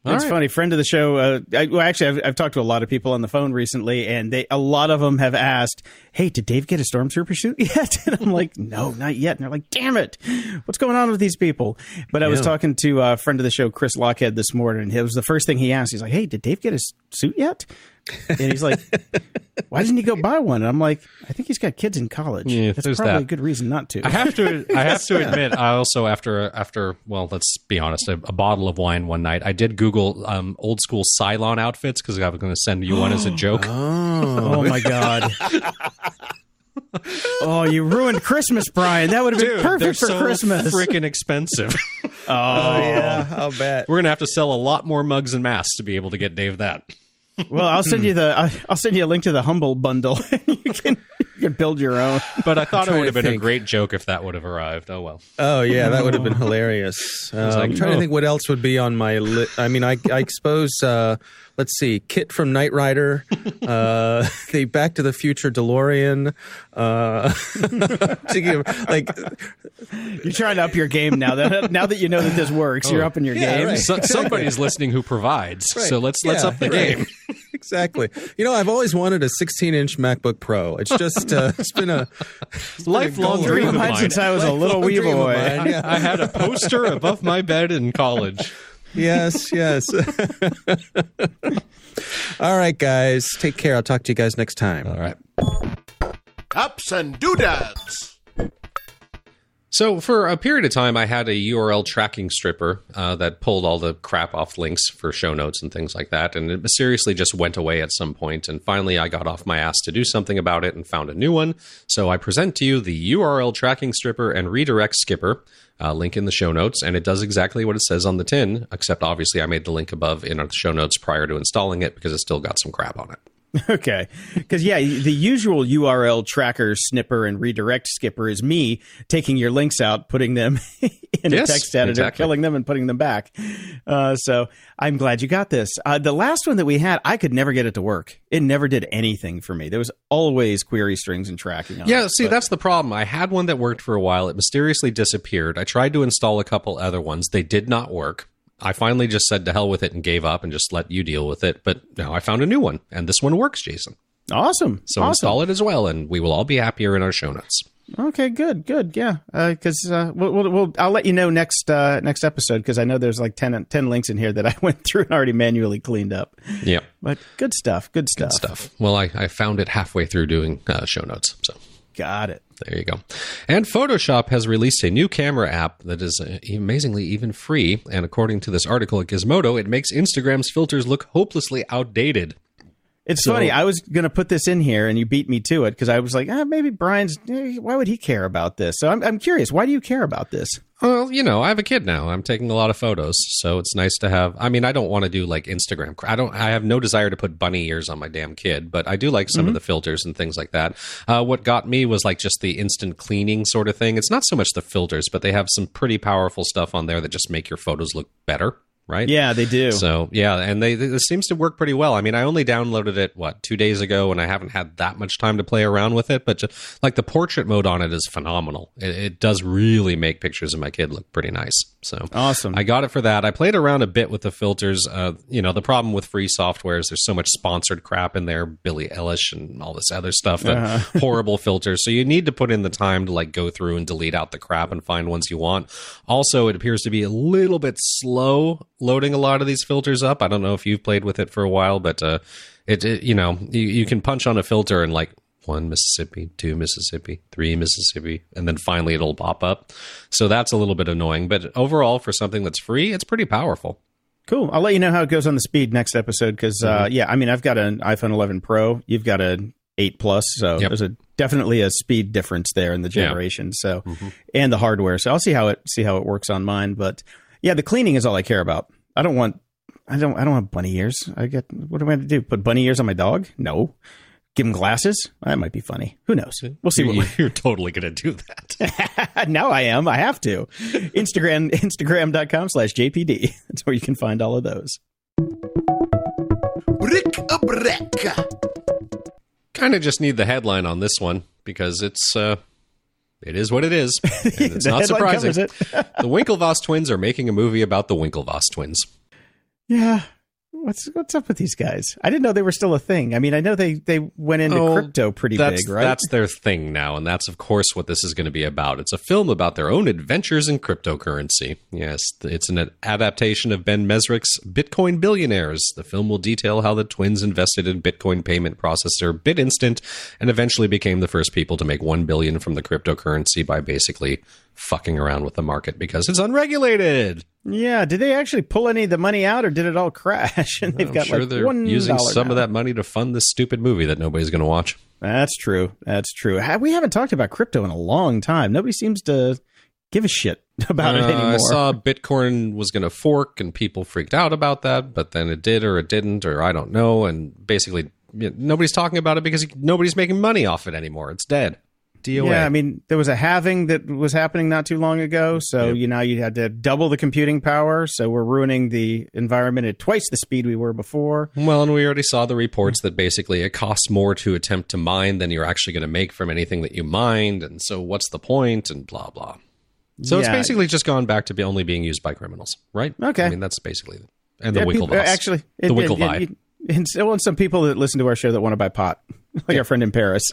[SPEAKER 2] It's funny. Friend of the show. Uh, I, well, actually, I've, I've talked to a lot of people on the phone recently, and they a lot of them have asked, "Hey, did Dave get a stormtrooper suit yet?" And I'm like, "No, not yet." And they're like, "Damn it, what's going on with these people?" But I was talking to a friend of the show, Chris Lochhead, this morning. and It was the first thing he asked. He's like, "Hey, did Dave get his suit yet?" And he's like, "Why didn't he go buy one?" And I'm like, "I think he's got kids in college.
[SPEAKER 3] Yeah,
[SPEAKER 2] That's probably
[SPEAKER 3] that.
[SPEAKER 2] a good reason not to."
[SPEAKER 3] I have to. I have to admit. I also after after well, let's be honest, a, a bottle of wine one night. I did Google um, old school Cylon outfits because I was going to send you one as a joke.
[SPEAKER 2] Oh my god. oh, you ruined Christmas, Brian. That would have been
[SPEAKER 3] Dude,
[SPEAKER 2] perfect for
[SPEAKER 3] so
[SPEAKER 2] Christmas.
[SPEAKER 3] freaking expensive.
[SPEAKER 5] Oh yeah, I'll bet.
[SPEAKER 3] We're gonna have to sell a lot more mugs and masks to be able to get Dave that.
[SPEAKER 2] Well, I'll send you the I'll- I'll send you a link to the Humble bundle. you can you can build your own.
[SPEAKER 3] But I thought it would have
[SPEAKER 5] to
[SPEAKER 3] been a great joke if that would have arrived. Oh well.
[SPEAKER 5] Oh yeah, that would have been hilarious. Uh, I'm trying
[SPEAKER 3] oh.
[SPEAKER 5] to think what else would be on my list. I mean, I, I suppose. Uh, let's see, KITT from Knight Rider, uh, the Back to the Future DeLorean. Uh, thinking like,
[SPEAKER 2] You're trying to up your game now that now that you know that this works. You're upping your
[SPEAKER 5] Yeah,
[SPEAKER 2] game.
[SPEAKER 5] right.
[SPEAKER 3] So, somebody's listening who provides. So let's let's
[SPEAKER 5] Yeah,
[SPEAKER 3] up the
[SPEAKER 5] right.
[SPEAKER 3] game.
[SPEAKER 5] exactly. You know, I've always wanted a 16-inch MacBook Pro. It's just uh, it's been a
[SPEAKER 3] Lifelong
[SPEAKER 5] goal.
[SPEAKER 3] dream of
[SPEAKER 2] Mine
[SPEAKER 3] mine.
[SPEAKER 2] since I was a little
[SPEAKER 5] lifelong
[SPEAKER 2] wee boy.
[SPEAKER 5] mine, yeah.
[SPEAKER 3] I had a poster above my bed in college.
[SPEAKER 5] Yes, yes. All right, guys. Take care. I'll talk to you guys next time.
[SPEAKER 3] All right.
[SPEAKER 1] Ups and doodads.
[SPEAKER 3] So for a period of time, I had a URL tracking stripper uh, that pulled all the crap off links for show notes and things like that, and it mysteriously just went away at some point. And finally, I got off my ass to do something about it and found a new one. So I present to you the URL tracking stripper and redirect skipper. Uh, link in the show notes, and it does exactly what it says on the tin. Except obviously, I made the link above in the show notes prior to installing it because it still got some crap on it.
[SPEAKER 2] Okay. Because, yeah, the usual URL tracker, snipper, and redirect skipper is me taking your links out, putting them in
[SPEAKER 3] Yes,
[SPEAKER 2] a text editor,
[SPEAKER 3] exactly.
[SPEAKER 2] killing them, and putting them back. Uh, so I'm glad you got this. Uh, the last one that we had, I could never get it to work. It never did anything for me. There was always query strings and tracking on
[SPEAKER 3] Yeah,
[SPEAKER 2] it.
[SPEAKER 3] see,
[SPEAKER 2] But-
[SPEAKER 3] that's the problem. I had one that worked for a while. It mysteriously disappeared. I tried to install a couple other ones. They did not work. I finally just said to hell with it and gave up and just let you deal with it. But now I found a new one, and this one works, Jason.
[SPEAKER 2] awesome.
[SPEAKER 3] So
[SPEAKER 2] awesome.
[SPEAKER 3] install it as well, and we will all be happier in our show notes.
[SPEAKER 2] Okay, good, good, yeah. Because uh, we'll, we'll, we'll, I'll let you know next uh, next episode because I know there's like 10, 10 links in here that I went through and already manually cleaned up.
[SPEAKER 3] Yeah,
[SPEAKER 2] But good stuff, good stuff.
[SPEAKER 3] Good stuff. Well, I, I found it halfway through doing uh, show notes. So
[SPEAKER 2] Got it.
[SPEAKER 3] There you go. And Photoshop has released a new camera app that is amazingly even free. And according to this article at Gizmodo, it makes Instagram's filters look hopelessly outdated.
[SPEAKER 2] It's funny. I was going to put this in here, and you beat me to it because I was like, ah, maybe Brian's. eh, Why would he care about this? So I'm, I'm curious. Why do you care about this?
[SPEAKER 3] Well, you know, I have a kid now. I'm taking a lot of photos, so it's nice to have. I mean, I don't want to do like Instagram. I don't. I have no desire to put bunny ears on my damn kid, but I do like some of the filters and things like that. Uh, what got me was like just the instant cleaning sort of thing. It's not so much the filters, but they have some pretty powerful stuff on there that just make your photos look better. Right?
[SPEAKER 2] Yeah, they do.
[SPEAKER 3] So yeah, and they this seems to work pretty well. I mean, I only downloaded it what two days ago, and I haven't had that much time to play around with it. But just, like the portrait mode on it is phenomenal. It, it does really make pictures of my kid look pretty nice. So
[SPEAKER 2] Awesome.
[SPEAKER 3] I got it for that. I played around a bit with the filters. Uh, you know, the problem with free software is there's so much sponsored crap in there, Billie Eilish and all this other stuff, that horrible filters. So you need to put in the time to like go through and delete out the crap and find ones you want. Also, it appears to be a little bit slow loading a lot of these filters up. I don't know if you've played with it for a while, but uh, it, it you know you, you can punch on a filter and like one Mississippi, two Mississippi, three Mississippi, and then finally it'll pop up. So that's a little bit annoying. But overall, for something that's free, it's pretty powerful.
[SPEAKER 2] Cool. I'll let you know how it goes on the speed next episode because, uh, yeah, I mean, I've got an iPhone 11 Pro. You've got an 8 plus. So
[SPEAKER 3] Yep.
[SPEAKER 2] there's a definitely a speed difference there in the
[SPEAKER 3] Yeah.
[SPEAKER 2] generation. So
[SPEAKER 3] Mm-hmm.
[SPEAKER 2] and the hardware. So I'll see how it see how it works on mine. But yeah, the cleaning is all I care about. I don't want I don't I don't have bunny ears. I get what am I going to do? Put bunny ears on my dog? No. Give him glasses? That might be funny. Who knows? We'll see what
[SPEAKER 3] You- You're totally going to do that.
[SPEAKER 2] now I am. I have to. Instagram Instagram.com slash JPD. That's where you can find all of those.
[SPEAKER 1] Brick a brick.
[SPEAKER 3] kind of just need the headline on this one because it's uh it is what it is. And it's not surprising.
[SPEAKER 2] it.
[SPEAKER 3] the Winklevoss twins are making a movie about the Winklevoss twins.
[SPEAKER 2] Yeah. What's what's up with these guys? I didn't know they were still a thing. I mean, I know they they went into
[SPEAKER 3] Oh,
[SPEAKER 2] crypto pretty big, right?
[SPEAKER 3] That's their thing now, and that's of course what this is going to be about. It's a film about their own adventures in cryptocurrency. Yes, it's an adaptation of Ben Mezrich's Bitcoin Billionaires. The film will detail how the twins invested in Bitcoin payment processor BitInstant and eventually became the first people to make 1 billion from the cryptocurrency by basically fucking around with the market because it's unregulated.
[SPEAKER 2] yeah. Did they actually pull any of the money out, or did it all crash? And they've
[SPEAKER 3] I'm
[SPEAKER 2] got
[SPEAKER 3] sure
[SPEAKER 2] like
[SPEAKER 3] they're
[SPEAKER 2] one
[SPEAKER 3] using
[SPEAKER 2] dollar
[SPEAKER 3] some
[SPEAKER 2] now.
[SPEAKER 3] of that money to fund this stupid movie that nobody's going to watch.
[SPEAKER 2] That's true. That's true. We haven't talked about crypto in a long time. Nobody seems to give a shit about it
[SPEAKER 3] Uh,
[SPEAKER 2] anymore.
[SPEAKER 3] I saw Bitcoin was going to fork, and people freaked out about that. But then it did, or it didn't, or I don't know. And basically, you know, nobody's talking about it because nobody's making money off it anymore. It's dead. DOA.
[SPEAKER 2] Yeah, I mean, there was a halving that was happening not too long ago. So
[SPEAKER 3] Yep.
[SPEAKER 2] you know, you had to double the computing power. So we're ruining the environment at twice the speed we were before.
[SPEAKER 3] well, and we already saw the reports that basically it costs more to attempt to mine than you're actually going to make from anything that you mined. And so, what's the point? And blah blah. So it's basically just gone back to be only being used by criminals, right?
[SPEAKER 2] Okay.
[SPEAKER 3] I mean, that's basically and the
[SPEAKER 2] Yeah, people-
[SPEAKER 3] Winklevoss.
[SPEAKER 2] actually,
[SPEAKER 3] the
[SPEAKER 2] it- it- it- and still, and some people that listen to our show that want to buy pot, like our friend in Paris.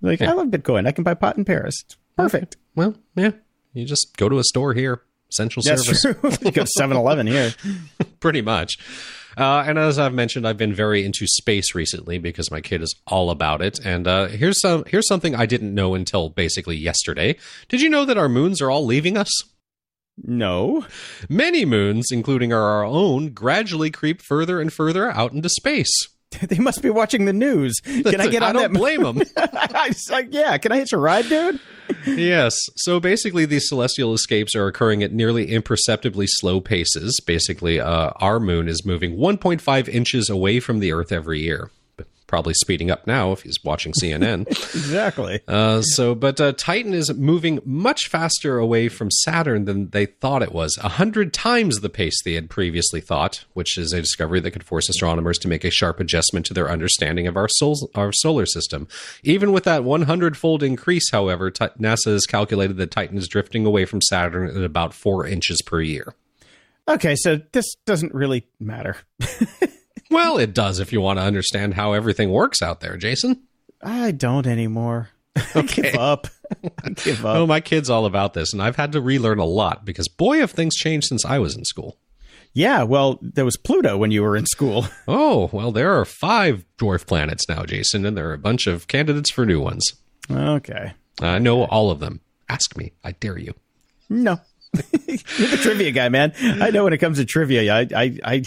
[SPEAKER 2] Like, I love Bitcoin. I can buy pot in Paris. It's perfect.
[SPEAKER 3] Well, yeah. You just go to a store here, essential
[SPEAKER 2] That's
[SPEAKER 3] service.
[SPEAKER 2] true. you go to 7-Eleven here.
[SPEAKER 3] pretty much. Uh, and as I've mentioned, I've been very into space recently because my kid is all about it. And uh, here's some here's something I didn't know until basically yesterday. Did you know that our moons are all leaving us?
[SPEAKER 2] No.
[SPEAKER 3] Many moons, including our own, gradually creep further and further out into space.
[SPEAKER 2] They must be watching the news. Can I get on
[SPEAKER 3] I don't
[SPEAKER 2] that?
[SPEAKER 3] blame them.
[SPEAKER 2] I like, yeah, can I hitch a ride, dude?
[SPEAKER 3] yes. So basically, these celestial escapes are occurring at nearly imperceptibly slow paces. Basically, uh, our moon is moving 1.5 inches away from the Earth every year. Probably speeding up now if he's watching CNN.
[SPEAKER 2] Exactly.
[SPEAKER 3] Uh, so, but uh, Titan is moving much faster away from Saturn than they thought it was. A hundred times the pace they had previously thought, which is a discovery that could force astronomers to make a sharp adjustment to their understanding of our, sol- our solar system. Even with that 100 fold increase, however, Ti- NASA has calculated that Titan is drifting away from Saturn at about four inches per year.
[SPEAKER 2] Okay, so this doesn't really matter.
[SPEAKER 3] Well, it does if you want to understand how everything works out there, Jason.
[SPEAKER 2] I don't anymore. I give up. I give up.
[SPEAKER 3] Oh, my kid's all about this, and I've had to relearn a lot because boy, have things changed since I was in school.
[SPEAKER 2] Yeah, well, there was Pluto when you were in school.
[SPEAKER 3] Oh, well, there are five dwarf planets now, Jason, and there are a bunch of candidates for new ones.
[SPEAKER 2] Okay.
[SPEAKER 3] I know all of them. Ask me. I dare you.
[SPEAKER 2] No. You're the trivia guy, man. I know when it comes to trivia, I I I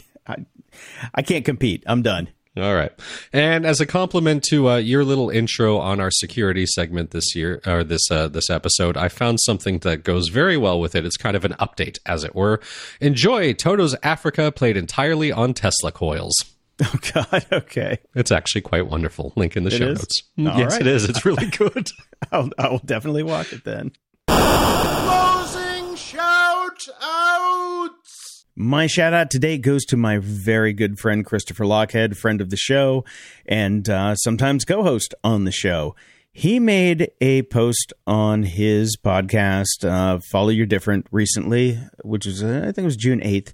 [SPEAKER 2] I, I can't compete. I'm done.
[SPEAKER 3] All right. And as a compliment to uh, your little intro on our security segment this year or this uh, this episode, I found something that goes very well with it. It's kind of an update, as it were. Enjoy Toto's Africa played entirely on Tesla coils.
[SPEAKER 2] Oh God. Okay.
[SPEAKER 3] It's actually quite wonderful. Link in the
[SPEAKER 2] It
[SPEAKER 3] show
[SPEAKER 2] is?
[SPEAKER 3] notes.
[SPEAKER 2] All
[SPEAKER 3] yes,
[SPEAKER 2] right.
[SPEAKER 3] it is. It's really good.
[SPEAKER 2] I'll I will definitely watch it then.
[SPEAKER 1] Closing shout outs.
[SPEAKER 2] My shout out today goes to my very good friend Christopher Lochhead, friend of the show, and uh, sometimes co host on the show. He made a post on his podcast, uh, Follow Your Different, recently, which was, uh, I think it was June 8th.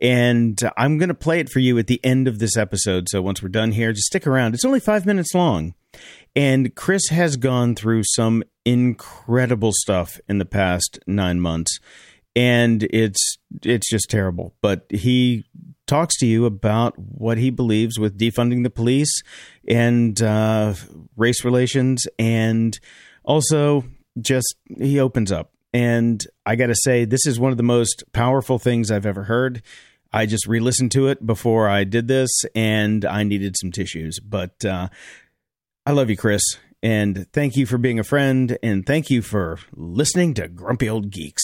[SPEAKER 2] And I'm going to play it for you at the end of this episode. So once we're done here, just stick around. It's only five minutes long. And Chris has gone through some incredible stuff in the past nine months and it's it's just terrible. But he talks to you about what he believes with defunding the police and uh, race relations, and also just he opens up. And I got to say, this is one of the most powerful things I've ever heard. I just re-listened to it before I did this, and I needed some tissues. But uh, I love you, Chris. And thank you for being a friend. And thank you for listening to Grumpy Old Geeks.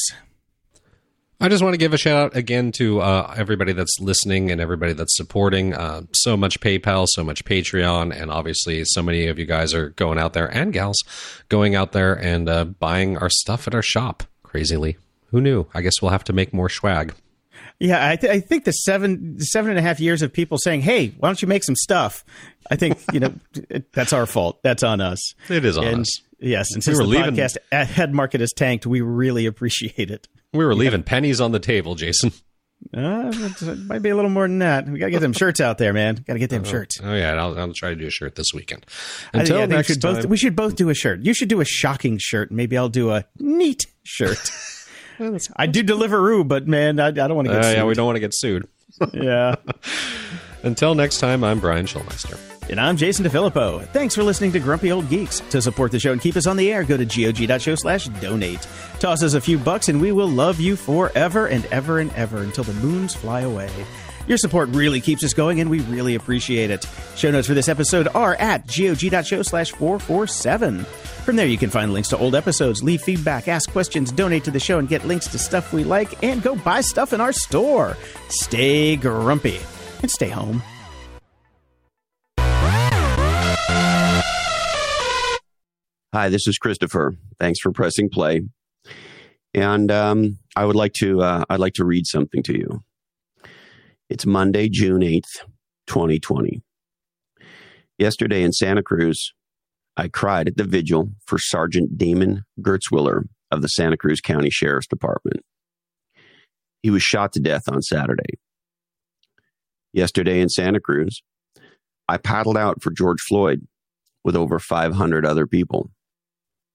[SPEAKER 3] I just want to give a shout out again to uh, everybody that's listening and everybody that's supporting. Uh, so much PayPal, so much Patreon, and obviously, so many of you guys are going out there and gals going out there and uh, buying our stuff at our shop. Crazily, who knew? I guess we'll have to make more swag.
[SPEAKER 2] Yeah, I, th- I think the seven seven and a half years of people saying, "Hey, why don't you make some stuff?" I think you know that's our fault. That's on us.
[SPEAKER 3] It is on
[SPEAKER 2] and,
[SPEAKER 3] us.
[SPEAKER 2] Yes, and since we were the leaving, podcast head market has tanked, we really appreciate it.
[SPEAKER 3] We were leaving yeah. pennies on the table, Jason.
[SPEAKER 2] Uh, it might be a little more than that. We got to get them shirts out there, man. Got to get them
[SPEAKER 3] oh,
[SPEAKER 2] shirts.
[SPEAKER 3] Oh yeah, I'll, I'll, try to do a shirt this weekend. Until
[SPEAKER 2] I
[SPEAKER 3] I
[SPEAKER 2] next we should
[SPEAKER 3] time,
[SPEAKER 2] both we should both do a shirt. You should do a shocking shirt. Maybe I'll do a neat shirt. I do Deliveroo, but man, I, I don't want to get. Uh,
[SPEAKER 3] yeah, we don't want to get sued.
[SPEAKER 2] yeah.
[SPEAKER 3] Until next time, I'm Brian Schulmeister.
[SPEAKER 2] And I'm Jason DeFilippo. Thanks for listening to Grumpy Old Geeks. To support the show and keep us on the air, go to gog.show slash donate. Toss us a few bucks and we will love you forever and ever and ever until the moons fly away. Your support really keeps us going and we really appreciate it. Show notes for this episode are at gog.show slash 447. From there, you can find links to old episodes, leave feedback, ask questions, donate to the show, and get links to stuff we like, and go buy stuff in our store. Stay grumpy and stay home.
[SPEAKER 6] Hi, this is Christopher. Thanks for pressing play. And um, I would like to uh, I'd like to read something to you. It's Monday, June eighth, twenty twenty. Yesterday in Santa Cruz, I cried at the vigil for Sergeant Damon Gutzwiller of the Santa Cruz County Sheriff's Department. He was shot to death on Saturday. Yesterday in Santa Cruz, I paddled out for George Floyd with over 500 other people.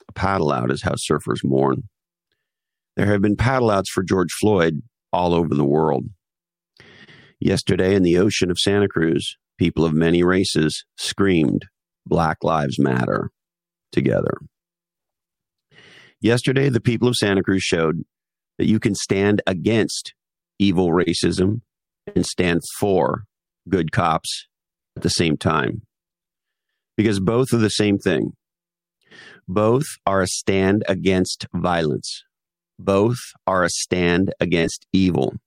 [SPEAKER 6] A paddle out is how surfers mourn. There have been paddle outs for George Floyd all over the world. Yesterday in the ocean of Santa Cruz, people of many races screamed, Black Lives Matter, together. Yesterday, the people of Santa Cruz showed that you can stand against evil racism and stand for good cops at the same time. Because both are the same thing. Both are a stand against violence. Both are a stand against evil.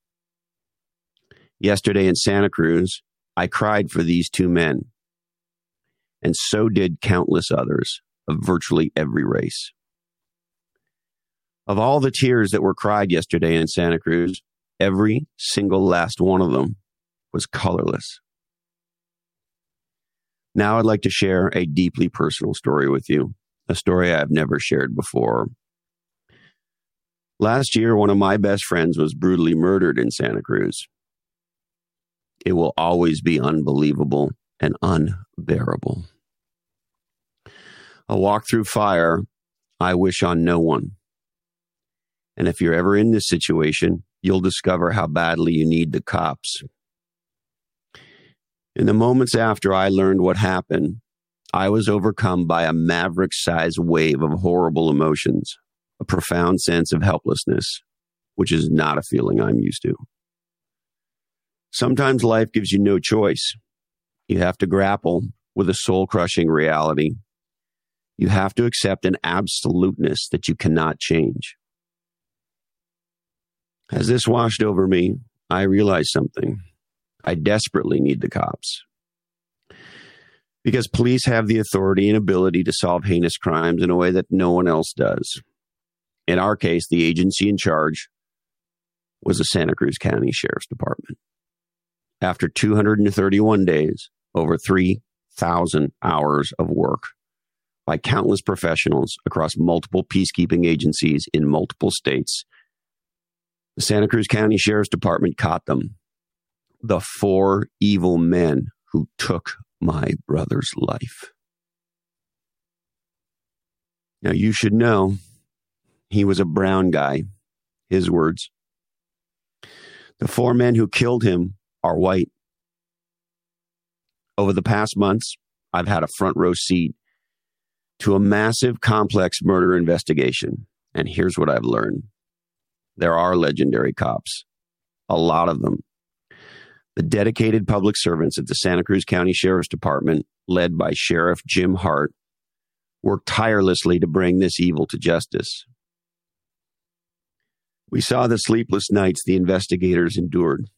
[SPEAKER 6] Yesterday in Santa Cruz, I cried for these two men, and so did countless others of virtually every race. Of all the tears that were cried yesterday in Santa Cruz, every single last one of them was colorless. Now I'd like to share a deeply personal story with you a story I've never shared before. Last year, one of my best friends was brutally murdered in Santa Cruz. It will always be unbelievable and unbearable. A walk through fire I wish on no one. And if you're ever in this situation, you'll discover how badly you need the cops. In the moments after I learned what happened, I was overcome by a maverick sized wave of horrible emotions, a profound sense of helplessness, which is not a feeling I'm used to. Sometimes life gives you no choice. You have to grapple with a soul crushing reality. You have to accept an absoluteness that you cannot change. As this washed over me, I realized something. I desperately need the cops because police have the authority and ability to solve heinous crimes in a way that no one else does. In our case, the agency in charge was the Santa Cruz County Sheriff's Department. After 231 days, over 3,000 hours of work by countless professionals across multiple peacekeeping agencies in multiple states, the Santa Cruz County Sheriff's Department caught them. The four evil men who took my brother's life. Now, you should know he was a brown guy, his words. The four men who killed him are white. Over the past months, I've had a front row seat to a massive, complex murder investigation. And here's what I've learned there are legendary cops, a lot of them the dedicated public servants at the Santa Cruz County Sheriff's Department led by Sheriff Jim Hart, worked tirelessly to bring this evil to justice. We saw the sleepless nights the investigators endured.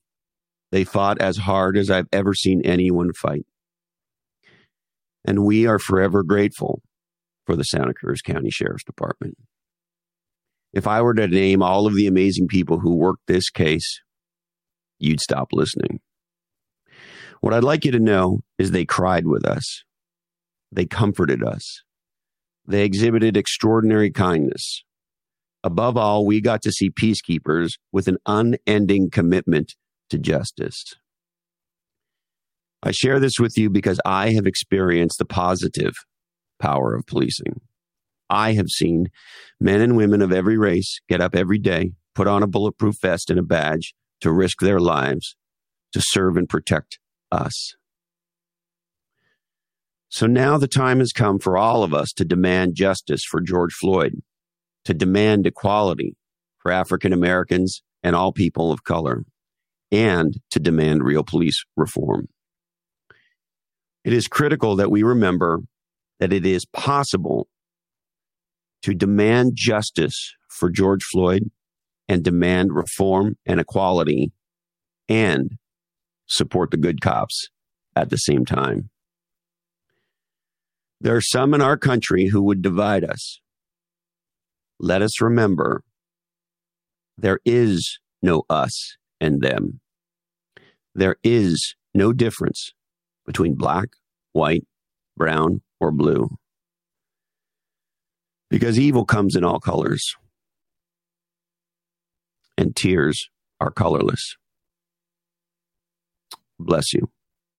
[SPEAKER 6] They fought as hard as I've ever seen anyone fight. And we are forever grateful for the Santa Cruz County Sheriff's Department. If I were to name all of the amazing people who worked this case, you'd stop listening. What I'd like you to know is they cried with us. They comforted us. They exhibited extraordinary kindness. Above all, we got to see peacekeepers with an unending commitment to justice. I share this with you because I have experienced the positive power of policing. I have seen men and women of every race get up every day, put on a bulletproof vest and a badge to risk their lives to serve and protect us. So now the time has come for all of us to demand justice for George Floyd, to demand equality for African Americans and all people of color, and to demand real police reform. It is critical that we remember that it is possible to demand justice for George Floyd and demand reform and equality and support the good cops at the same time. There are some in our country who would divide us. Let us remember there is no us and them. There is no difference between black, white, brown, or blue. Because evil comes in all colors, and tears are colorless. Bless you.